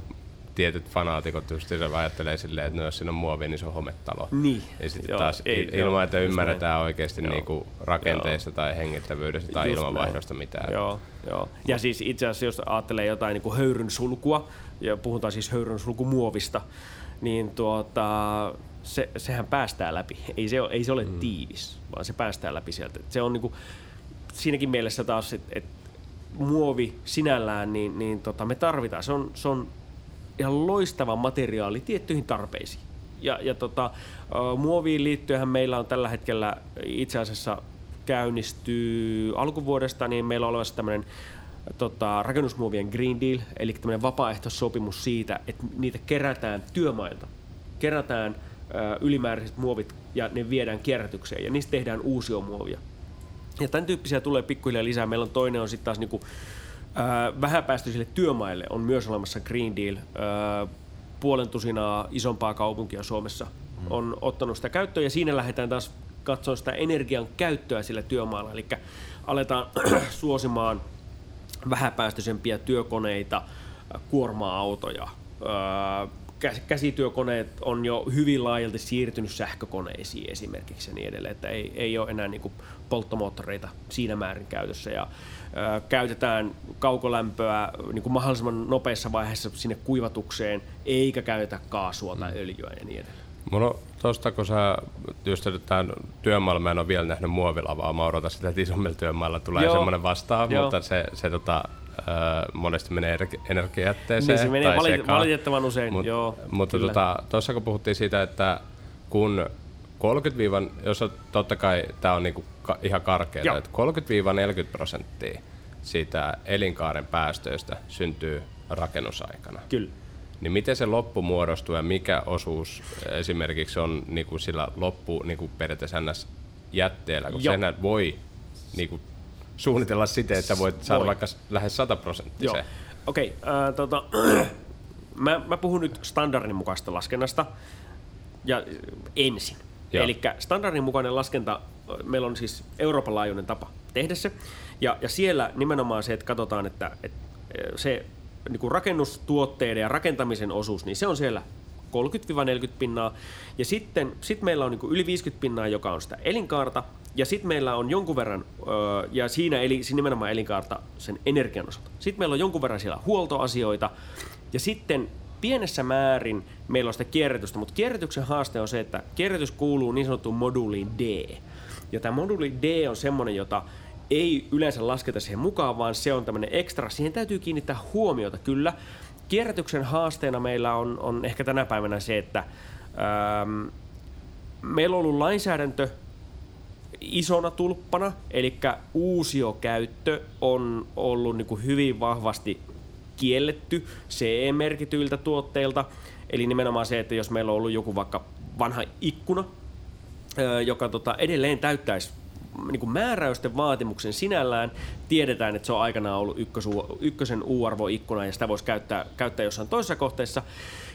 Speaker 2: tietyt fanaatikot just se ajattelee silleen, että no, jos siinä on muovia, niin se on hometalo.
Speaker 4: Niin.
Speaker 2: Ja sitten
Speaker 4: Joo,
Speaker 2: taas
Speaker 4: ei,
Speaker 2: ei,
Speaker 4: joo,
Speaker 2: ilman, että ymmärretään oikeasti
Speaker 4: Joo.
Speaker 2: niinku rakenteesta tai hengittävyydestä tai
Speaker 4: Just
Speaker 2: ilmanvaihdosta
Speaker 4: näin.
Speaker 2: mitään.
Speaker 4: Joo, joo. Ja siis itse asiassa, jos ajattelee jotain niin kuin höyryn sulkua, ja puhutaan siis höyryn sulkumuovista, niin tuota, se, sehän päästää läpi. Ei se ole, ei se ole mm. tiivis, vaan se päästää läpi sieltä. Se on niin kuin, siinäkin mielessä taas, että et muovi sinällään, niin, niin tota, me tarvitaan. Se on, se on ihan loistava materiaali tiettyihin tarpeisiin. Ja, ja tota, muoviin liittyenhän meillä on tällä hetkellä itse asiassa käynnistyy alkuvuodesta, niin meillä on olemassa tämmöinen tota, rakennusmuovien Green Deal, eli tämmöinen vapaaehtoissopimus siitä, että niitä kerätään työmailta. Kerätään ö, ylimääräiset muovit ja ne viedään kierrätykseen ja niistä tehdään uusiomuovia. Ja tämän tyyppisiä tulee pikkuhiljaa lisää. Meillä on toinen on sitten taas niinku, vähäpäästöisille työmaille on myös olemassa Green Deal. Äh, puolen tusinaa isompaa kaupunkia Suomessa on ottanut sitä käyttöön ja siinä lähdetään taas katsomaan sitä energian käyttöä sillä työmaalla. Eli aletaan suosimaan vähäpäästöisempiä työkoneita, äh, kuorma-autoja. Käs- Käsityökoneet on jo hyvin laajalti siirtynyt sähkökoneisiin esimerkiksi ja niin edelleen, että ei, ei ole enää niin polttomoottoreita siinä määrin käytössä ja käytetään kaukolämpöä niin kuin mahdollisimman nopeassa vaiheessa sinne kuivatukseen, eikä käytetä kaasua tai öljyä ja niin edelleen.
Speaker 2: Mulla on tosta, kun sä just tämän työmaalla, mä en ole vielä nähnyt muovilavaa, mä odotan sitä, että isommilla työmailla tulee
Speaker 4: Joo.
Speaker 2: semmoinen vastaan,
Speaker 4: Joo.
Speaker 2: mutta se, se tota, monesti menee energi- energiajätteeseen.
Speaker 4: Niin se menee valit-
Speaker 2: sekaan.
Speaker 4: valitettavan usein,
Speaker 2: Mut,
Speaker 4: joo,
Speaker 2: Mutta
Speaker 4: kyllä.
Speaker 2: tota, tuossa kun puhuttiin siitä, että kun 30 jos on, totta kai tämä on niinku ka, ihan karkeaa, että 30-40 prosenttia siitä elinkaaren päästöistä syntyy rakennusaikana.
Speaker 4: Kyllä.
Speaker 2: Niin miten se loppu muodostuu ja mikä osuus esimerkiksi on niinku sillä loppu niinku periaatteessa ns. jätteellä, kun
Speaker 4: Joo.
Speaker 2: senhän voi niinku suunnitella siten, että voit saada
Speaker 4: Voi.
Speaker 2: vaikka lähes 100
Speaker 4: Joo.
Speaker 2: prosenttisen.
Speaker 4: Okei, okay, tota, mä, mä puhun nyt standardin mukaista laskennasta ja äh, ensin. Eli standardin mukainen laskenta, meillä on siis Euroopan laajuinen tapa tehdä se. Ja, ja siellä nimenomaan se, että katsotaan, että, että äh, se niin kuin rakennustuotteiden ja rakentamisen osuus, niin se on siellä 30-40 pinnaa. Ja sitten sit meillä on niin yli 50 pinnaa, joka on sitä elinkaarta. Ja sitten meillä on jonkun verran, öö, ja siinä eli siinä nimenomaan elinkaarta sen energian osalta. Sitten meillä on jonkun verran siellä huoltoasioita. Ja sitten pienessä määrin meillä on sitä kierrätystä, mutta kierrätyksen haaste on se, että kierrätys kuuluu niin sanottuun moduuliin D. Ja tämä moduuli D on semmoinen, jota ei yleensä lasketa siihen mukaan, vaan se on tämmöinen ekstra. Siihen täytyy kiinnittää huomiota kyllä. Kierrätyksen haasteena meillä on, on ehkä tänä päivänä se, että ähm, meillä on ollut lainsäädäntö isona tulppana, eli uusiokäyttö on ollut niin kuin hyvin vahvasti kielletty CE-merkityiltä tuotteilta. Eli nimenomaan se, että jos meillä on ollut joku vaikka vanha ikkuna, joka tota, edelleen täyttäisi niin kuin määräysten vaatimuksen sinällään, tiedetään, että se on aikanaan ollut ykkösu, ykkösen U-arvoikkuna ja sitä voisi käyttää, käyttää jossain toisessa kohteessa,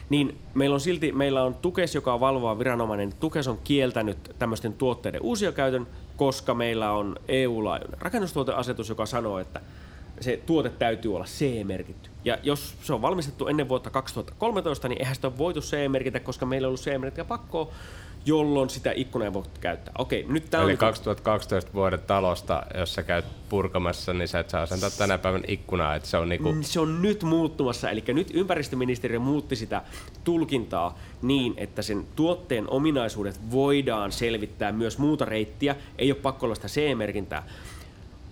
Speaker 4: niin meillä on silti, meillä on Tukes, joka on valvova viranomainen, Tukes on kieltänyt tämmöisten tuotteiden uusiokäytön, koska meillä on EU-laajuinen rakennustuoteasetus, joka sanoo, että se tuote täytyy olla CE-merkitty. Ja jos se on valmistettu ennen vuotta 2013, niin eihän sitä ole voitu CE-merkitä, koska meillä on ollut CE-merkintä pakkoa, jolloin sitä ikkunaa ei voi käyttää. Okei, nyt tämä on...
Speaker 2: Eli
Speaker 4: niinku-
Speaker 2: 2012 vuoden talosta, jos sä käyt purkamassa, niin sä et saa asentaa tänä päivänä ikkunaa, että se on niinku...
Speaker 4: Mm, Se on nyt muuttumassa, eli nyt ympäristöministeriö muutti sitä tulkintaa niin, että sen tuotteen ominaisuudet voidaan selvittää myös muuta reittiä, ei ole pakko olla sitä CE-merkintää.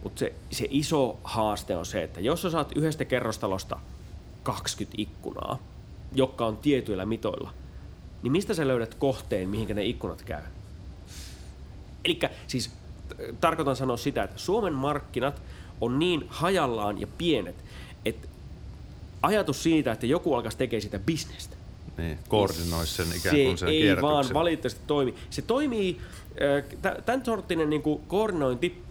Speaker 4: Mutta se, se iso haaste on se, että jos sä saat yhdestä kerrostalosta 20 ikkunaa, jotka on tietyillä mitoilla, niin mistä sä löydät kohteen, mihinkä ne ikkunat käy? Eli siis t- tarkoitan sanoa sitä, että Suomen markkinat on niin hajallaan ja pienet, että ajatus siitä, että joku alkaisi tekemään sitä bisnestä,
Speaker 1: Niin, koordinoisi sen ikään
Speaker 4: se
Speaker 1: kuin sen
Speaker 4: ei vaan valitettavasti toimi. Se toimii, äh, tä- tämän sorttinen niin kuin koordinointi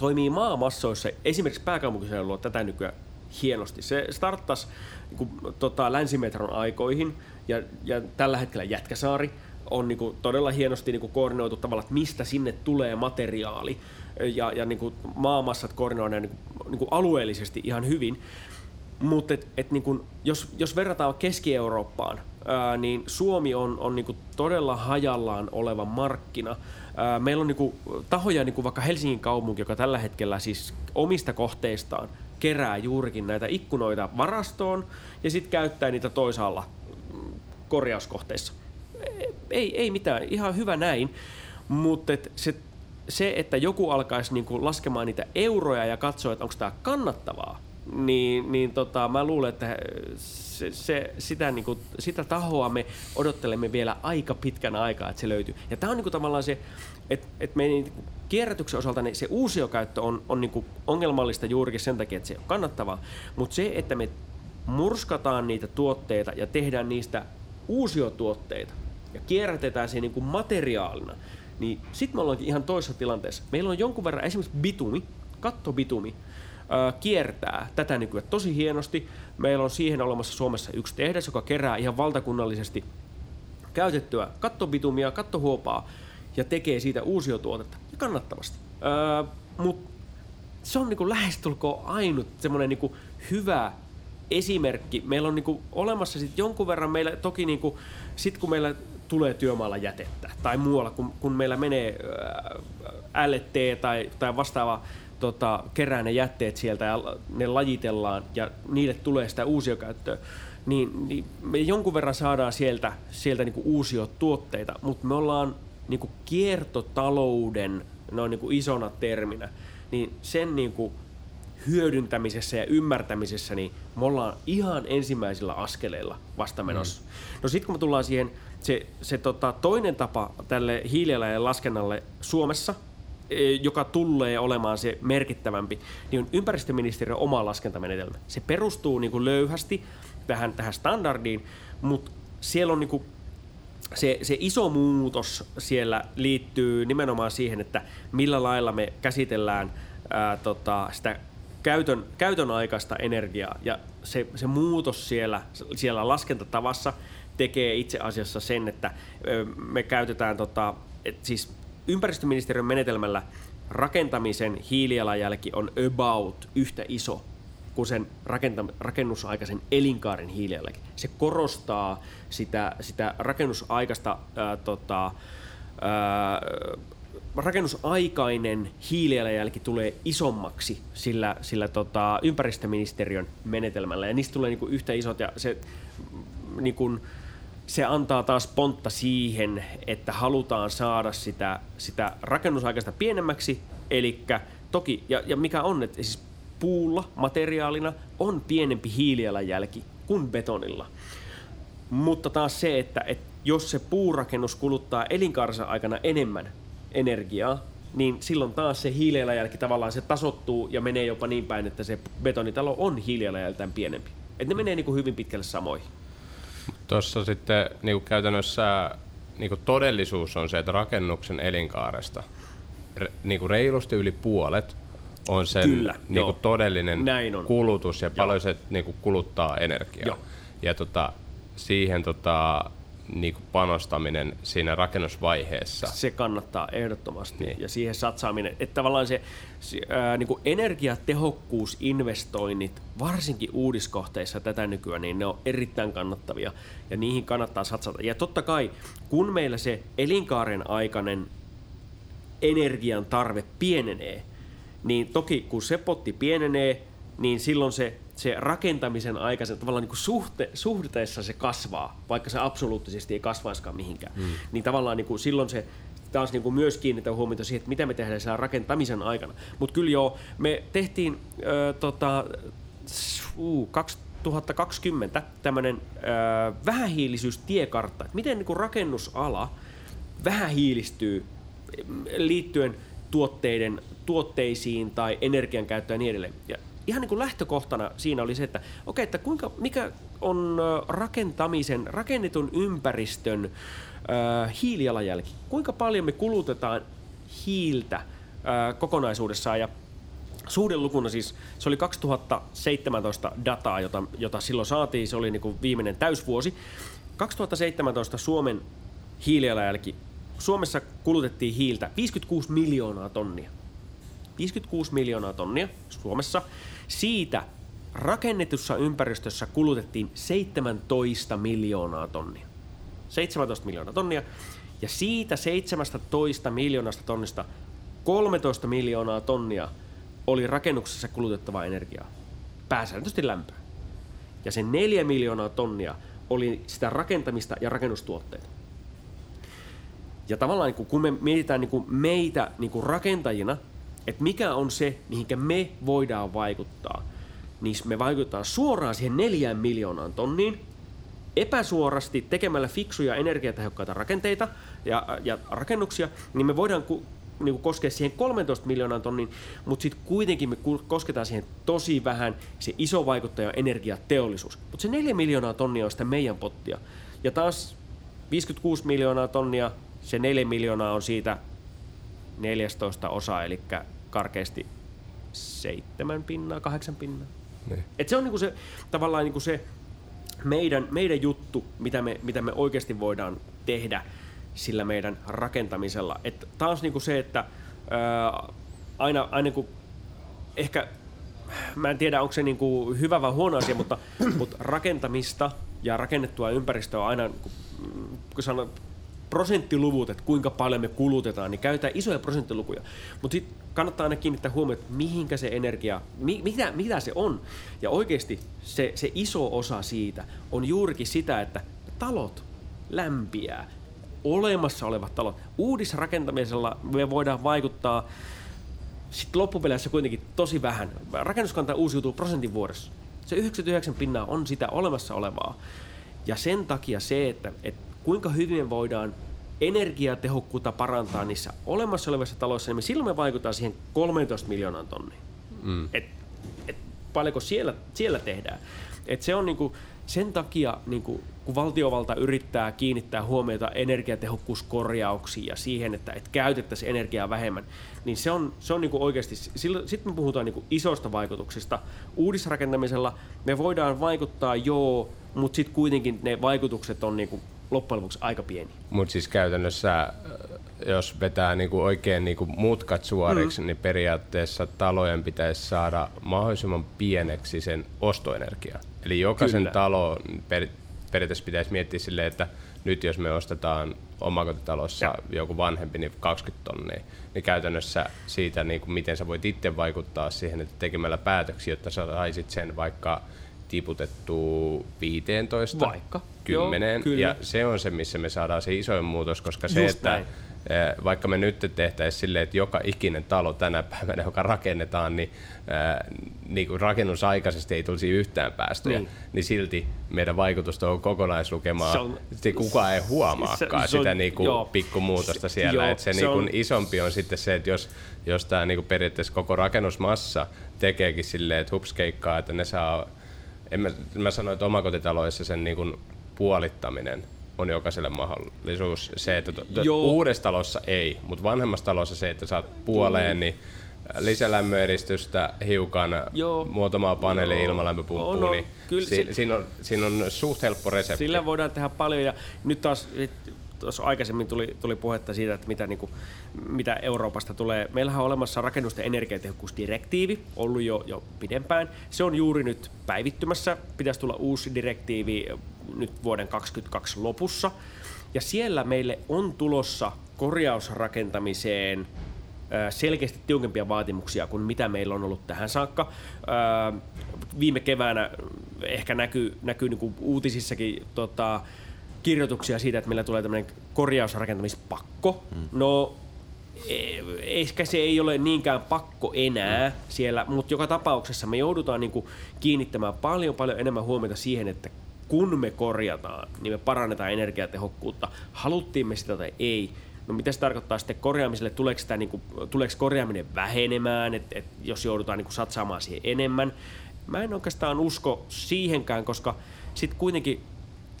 Speaker 4: toimii maamassoissa, esimerkiksi pääkaupunkiseudulla tätä nykyään hienosti. Se starttasi niin kuin, tota, länsimetron aikoihin ja, ja tällä hetkellä Jätkäsaari on niin kuin, todella hienosti niin kuin, koordinoitu tavalla, että mistä sinne tulee materiaali ja, ja niin kuin, maamassat koordinoidaan niin kuin, niin kuin alueellisesti ihan hyvin. Mutta et, et niin jos, jos verrataan Keski-Eurooppaan, ää, niin Suomi on, on niin kun todella hajallaan oleva markkina. Meillä on niin kun tahoja, niin kuin vaikka Helsingin kaupunki, joka tällä hetkellä siis omista kohteistaan kerää juurikin näitä ikkunoita varastoon ja sitten käyttää niitä toisaalla mm, korjauskohteissa. Ei, ei mitään, ihan hyvä näin, mutta et se, se, että joku alkaisi niinku laskemaan niitä euroja ja katsoa, että onko tämä kannattavaa, niin, niin tota, mä luulen, että se, se, sitä, niinku, sitä tahoa me odottelemme vielä aika pitkän aikaa, että se löytyy. Ja tämä on niinku tavallaan se, että et me niinku kierrätyksen osalta niin se uusiokäyttö on, on niinku ongelmallista juurikin sen takia, että se ole kannattavaa, mutta se, että me murskataan niitä tuotteita ja tehdään niistä uusiotuotteita ja kierrätetään se niin kuin materiaalina, niin sitten me ollaankin ihan toisessa tilanteessa. Meillä on jonkun verran esimerkiksi bitumi, kattobitumi, kiertää tätä nykyään tosi hienosti. Meillä on siihen olemassa Suomessa yksi tehdas, joka kerää ihan valtakunnallisesti käytettyä kattobitumia, kattohuopaa ja tekee siitä uusiotuotetta ja kannattavasti. Ää, mut se on niinku lähestulkoon ainut semmoinen niinku hyvä esimerkki. Meillä on niinku olemassa sit jonkun verran, meillä toki niinku, sit kun meillä tulee työmaalla jätettä tai muualla, kun, kun meillä menee ää, LT tai, tai vastaava tota, kerää ne jätteet sieltä ja ne lajitellaan ja niille tulee sitä uusiokäyttöä, niin, niin me jonkun verran saadaan sieltä, sieltä niinku uusia tuotteita, mutta me ollaan niinku kiertotalouden noin niinku isona terminä, niin sen niinku hyödyntämisessä ja ymmärtämisessä, niin me ollaan ihan ensimmäisillä askeleilla vasta menossa. Mm. No sitten kun me tullaan siihen, se, se tota, toinen tapa tälle hiilijalanjäljen laskennalle Suomessa, joka tulee olemaan se merkittävämpi, niin on ympäristöministeriön oma laskentamenetelmä. Se perustuu niin kuin löyhästi tähän, tähän standardiin, mutta siellä on niin kuin se, se iso muutos siellä liittyy nimenomaan siihen, että millä lailla me käsitellään ää, tota, sitä käytön, käytön aikaista energiaa. Ja se, se muutos siellä, siellä laskentatavassa tekee itse asiassa sen, että me käytetään tota, et siis ympäristöministeriön menetelmällä rakentamisen hiilijalanjälki on about yhtä iso kuin sen rakentam- rakennusaikaisen elinkaaren hiilijalanjälki. Se korostaa sitä, sitä rakennusaikaista ää, tota, ää, rakennusaikainen hiilijalanjälki tulee isommaksi sillä, sillä tota, ympäristöministeriön menetelmällä ja niistä tulee niinku yhtä isot ja se, niinku, se antaa taas pontta siihen, että halutaan saada sitä, sitä rakennusaikaista pienemmäksi, eli toki, ja, ja mikä on, että siis puulla materiaalina on pienempi hiilijalanjälki kuin betonilla. Mutta taas se, että, että jos se puurakennus kuluttaa elinkaarensa aikana enemmän energiaa, niin silloin taas se hiilijalanjälki tavallaan se tasottuu ja menee jopa niin päin, että se betonitalo on hiilijalanjältään pienempi. Että ne menee niin kuin hyvin pitkälle samoihin.
Speaker 2: Tuossa sitten niin kuin käytännössä niin kuin todellisuus on se, että rakennuksen elinkaaresta re, niin kuin reilusti yli puolet on sen Kyllä, niin kuin todellinen Näin on. kulutus ja joo. paljon se niin kuin kuluttaa energiaa. Joo. Ja tota, siihen tota, niin kuin panostaminen siinä rakennusvaiheessa.
Speaker 4: Se kannattaa ehdottomasti niin. ja siihen satsaaminen, että tavallaan se, se ää, niin kuin energiatehokkuusinvestoinnit, varsinkin uudiskohteissa tätä nykyään, niin ne on erittäin kannattavia ja niihin kannattaa satsata. Ja totta kai, kun meillä se elinkaaren aikainen energian tarve pienenee, niin toki kun se potti pienenee, niin silloin se se rakentamisen aikaisen tavallaan niin kuin suhte, suhteessa se kasvaa, vaikka se absoluuttisesti ei kasvaiskaan mihinkään. Mm. Niin tavallaan niin kuin silloin se taas niin kuin myös kiinnittää huomiota siihen, että mitä me tehdään siellä rakentamisen aikana. Mutta kyllä joo, me tehtiin äh, tota, uh, 2020 tämmöinen äh, vähähiilisyystiekartta, että miten niin kuin rakennusala vähähiilistyy liittyen tuotteiden, tuotteisiin tai energiankäyttöön ja niin edelleen. Ja ihan niin kuin lähtökohtana siinä oli se, että okei, että kuinka, mikä on rakentamisen, rakennetun ympäristön äh, hiilijalanjälki? Kuinka paljon me kulutetaan hiiltä äh, kokonaisuudessaan ja suhdelukuna siis, se oli 2017 dataa, jota, jota silloin saatiin, se oli niin kuin viimeinen täysvuosi. 2017 Suomen hiilijalanjälki, Suomessa kulutettiin hiiltä 56 miljoonaa tonnia. 56 miljoonaa tonnia Suomessa. Siitä rakennetussa ympäristössä kulutettiin 17 miljoonaa tonnia. 17 miljoonaa tonnia. Ja siitä 17 miljoonasta tonnista 13 miljoonaa tonnia oli rakennuksessa kulutettavaa energiaa. Pääsääntöisesti lämpöä. Ja se 4 miljoonaa tonnia oli sitä rakentamista ja rakennustuotteita. Ja tavallaan niin kun me mietitään niin meitä niin rakentajina, että mikä on se, mihinkä me voidaan vaikuttaa, niin me vaikutetaan suoraan siihen neljään miljoonaan tonniin, epäsuorasti tekemällä fiksuja energiatehokkaita rakenteita ja, ja rakennuksia, niin me voidaan ku, niin kuin koskea siihen 13 miljoonaan tonniin, mutta sitten kuitenkin me kosketaan siihen tosi vähän, se iso vaikuttaja on energiateollisuus. Mutta se 4 miljoonaa tonnia on sitä meidän pottia. Ja taas 56 miljoonaa tonnia, se 4 miljoonaa on siitä 14 osa, eli karkeasti seitsemän pinnaa, kahdeksan pinnaa. Niin. Et se on niinku se, tavallaan niinku se meidän, meidän juttu, mitä me, mitä me oikeasti voidaan tehdä sillä meidän rakentamisella. Et taas niinku se, että ää, aina, aina kun ehkä, mä en tiedä onko se niinku hyvä vai huono asia, mutta, mutta rakentamista ja rakennettua ympäristöä aina, kun, kun sanon, prosenttiluvut, että kuinka paljon me kulutetaan, niin käytetään isoja prosenttilukuja. Mutta sitten kannattaa aina kiinnittää huomioon, että mihinkä se energia, mi, mitä, mitä se on. Ja oikeasti se, se iso osa siitä on juurikin sitä, että talot lämpiää, olemassa olevat talot. Uudisrakentamisella me voidaan vaikuttaa sitten loppupeleissä kuitenkin tosi vähän. Rakennuskanta uusiutuu prosentin vuodessa. Se 99 pinnaa on sitä olemassa olevaa. Ja sen takia se, että, että kuinka hyvin me voidaan energiatehokkuutta parantaa niissä olemassa olevissa taloissa, niin me silloin me vaikutaan siihen 13 miljoonan tonniin. Mm. Et, et paljonko siellä, siellä tehdään. Et se on niinku, sen takia, niinku, kun valtiovalta yrittää kiinnittää huomiota energiatehokkuuskorjauksiin ja siihen, että et käytettäisiin energiaa vähemmän, niin se on, se on niinku oikeasti, sitten me puhutaan niinku isoista vaikutuksista. Uudisrakentamisella me voidaan vaikuttaa joo, mutta sitten kuitenkin ne vaikutukset on niinku loppujen lopuksi aika pieni.
Speaker 2: Mutta siis käytännössä, äh, jos vetää niinku oikein niinku mutkat suoriksi, mm. niin periaatteessa talojen pitäisi saada mahdollisimman pieneksi sen ostoenergia. Eli jokaisen Kyllä. talo per, periaatteessa pitäisi miettiä silleen, että nyt jos me ostetaan omakotitalossa ja. joku vanhempi, niin 20 tonnia, niin käytännössä siitä, niin kuin miten sä voit itse vaikuttaa siihen, että tekemällä päätöksiä, jotta sä saisit sen vaikka tiputettu 15,
Speaker 4: vaikka.
Speaker 2: 10, Joo, ja se on se, missä me saadaan se isoin muutos, koska se, Just että näin eh, vaikka me nyt tehtäisiin silleen, että joka ikinen talo tänä päivänä, joka rakennetaan, niin, ää, eh, niin kuin rakennusaikaisesti ei tulisi yhtään päästöjä, niin, niin silti meidän vaikutusta on kokonaislukemaa. Se on, kukaan ei huomaakaan se, se sitä niin kuin pikkumuutosta siellä. Joo, että se, se niin kuin on, isompi on sitten se, että jos, jos tämä niin kuin periaatteessa koko rakennusmassa tekeekin silleen, että hups keikkaa, että ne saa en mä, mä sanoin, että omakotitaloissa sen niin kuin puolittaminen on jokaiselle mahdollisuus. Se, että to, to, uudessa talossa ei, mutta vanhemmassa talossa se, että saat puoleen, mm. niin lisälämmöeristystä, hiukan, Joo. muutamaa paneeli ilmalämpöpumppua, no, no, niin kyllä, si, si, siinä, on, siinä on suht helppo resepti.
Speaker 4: Sillä voidaan tehdä paljon ja nyt taas tuossa aikaisemmin tuli, tuli puhetta siitä, että mitä, niin kuin, mitä Euroopasta tulee. Meillähän on olemassa rakennusten energiatehokkuusdirektiivi, ollut jo, jo pidempään. Se on juuri nyt päivittymässä. Pitäisi tulla uusi direktiivi nyt vuoden 2022 lopussa. Ja siellä meille on tulossa korjausrakentamiseen selkeästi tiukempia vaatimuksia kuin mitä meillä on ollut tähän saakka. Viime keväänä ehkä näkyy, näkyy niin kuin uutisissakin tota, kirjoituksia siitä, että meillä tulee tämmöinen korjausrakentamispakko. Hmm. No, e, ehkä se ei ole niinkään pakko enää hmm. siellä, mutta joka tapauksessa me joudutaan niin kuin kiinnittämään paljon paljon enemmän huomiota siihen, että kun me korjataan, niin me parannetaan energiatehokkuutta. Haluttiin me sitä tai ei. No mitä se tarkoittaa sitten korjaamiselle? Tuleeko, sitä, niin kuin, tuleeko korjaaminen vähenemään, että et, jos joudutaan niin kuin satsaamaan siihen enemmän? Mä en oikeastaan usko siihenkään, koska sitten kuitenkin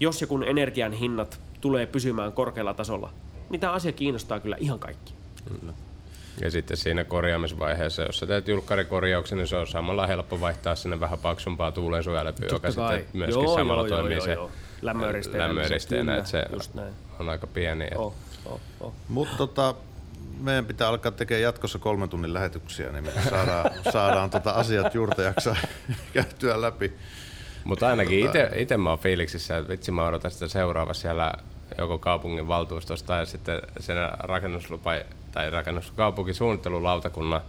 Speaker 4: jos ja kun energian hinnat tulee pysymään korkealla tasolla, niin tämä asia kiinnostaa kyllä ihan kaikki. Kyllä.
Speaker 2: Ja sitten siinä korjaamisvaiheessa, jos sä teet julkkarikorjauksen, niin se on samalla helppo vaihtaa sinne vähän paksumpaa tuulensuojaläpyä, joka kai. sitten myöskin joo, samalla joo, toimii joo, se joo. lämmöeristeenä, lämmöeristeenä että se on aika pieni. Oh,
Speaker 1: oh, oh. Mutta tota, meidän pitää alkaa tekemään jatkossa kolmen tunnin lähetyksiä, niin me saadaan, saadaan tota asiat juurtajaksa käytyä läpi.
Speaker 2: Mutta ainakin itse mä oon fiiliksissä, että vitsi mä odotan sitä seuraava siellä joko kaupungin valtuustosta tai sitten sen rakennuslupa tai rakennuskaupunkisuunnittelulautakunnan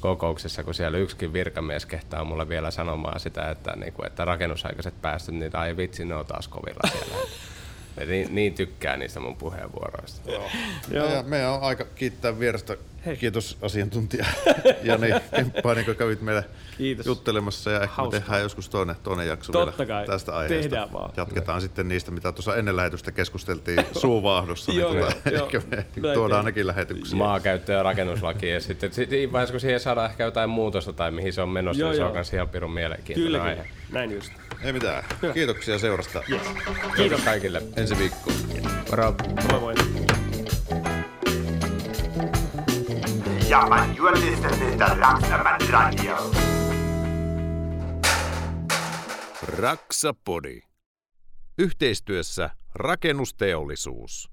Speaker 2: kokouksessa, kun siellä yksikin virkamies kehtaa mulle vielä sanomaan sitä, että, niin kuin, että rakennusaikaiset päästöt, niin ai vitsi, ne on taas kovilla siellä. niin, niin tykkää niistä mun puheenvuoroista. Joo.
Speaker 1: Joo. Ja meidän on aika kiittää vierestä. Hei. Kiitos asiantuntija Jani Kemppainen, kun kävit meille Kiitos. juttelemassa ja ehkä me tehdään joskus toinen, toinen jakso
Speaker 4: Totta
Speaker 1: vielä
Speaker 4: kai.
Speaker 1: tästä aiheesta.
Speaker 4: Tehdään vaan.
Speaker 1: Jatketaan no. sitten niistä, mitä tuossa ennen lähetystä keskusteltiin suuvaahdossa. niin tuota, ehkä me tuodaan nekin lähetyksiä.
Speaker 2: Maakäyttö- ja rakennuslaki ja sitten siinä vaiheessa, kun siihen saadaan ehkä jotain muutosta tai mihin se on menossa, joo, niin se on myös ihan pirun mielenkiintoinen
Speaker 4: Kyllä, aihe. näin just.
Speaker 1: Ei mitään. Hyvä. Kiitoksia seurasta.
Speaker 2: Yes. Kiitos kaikille.
Speaker 1: Ensi viikkoon.
Speaker 2: Moro.
Speaker 4: Moi moi.
Speaker 3: Ja, man, you are listening to Raksaman Radio.
Speaker 5: Raksapodi. Yhteistyössä rakennusteollisuus.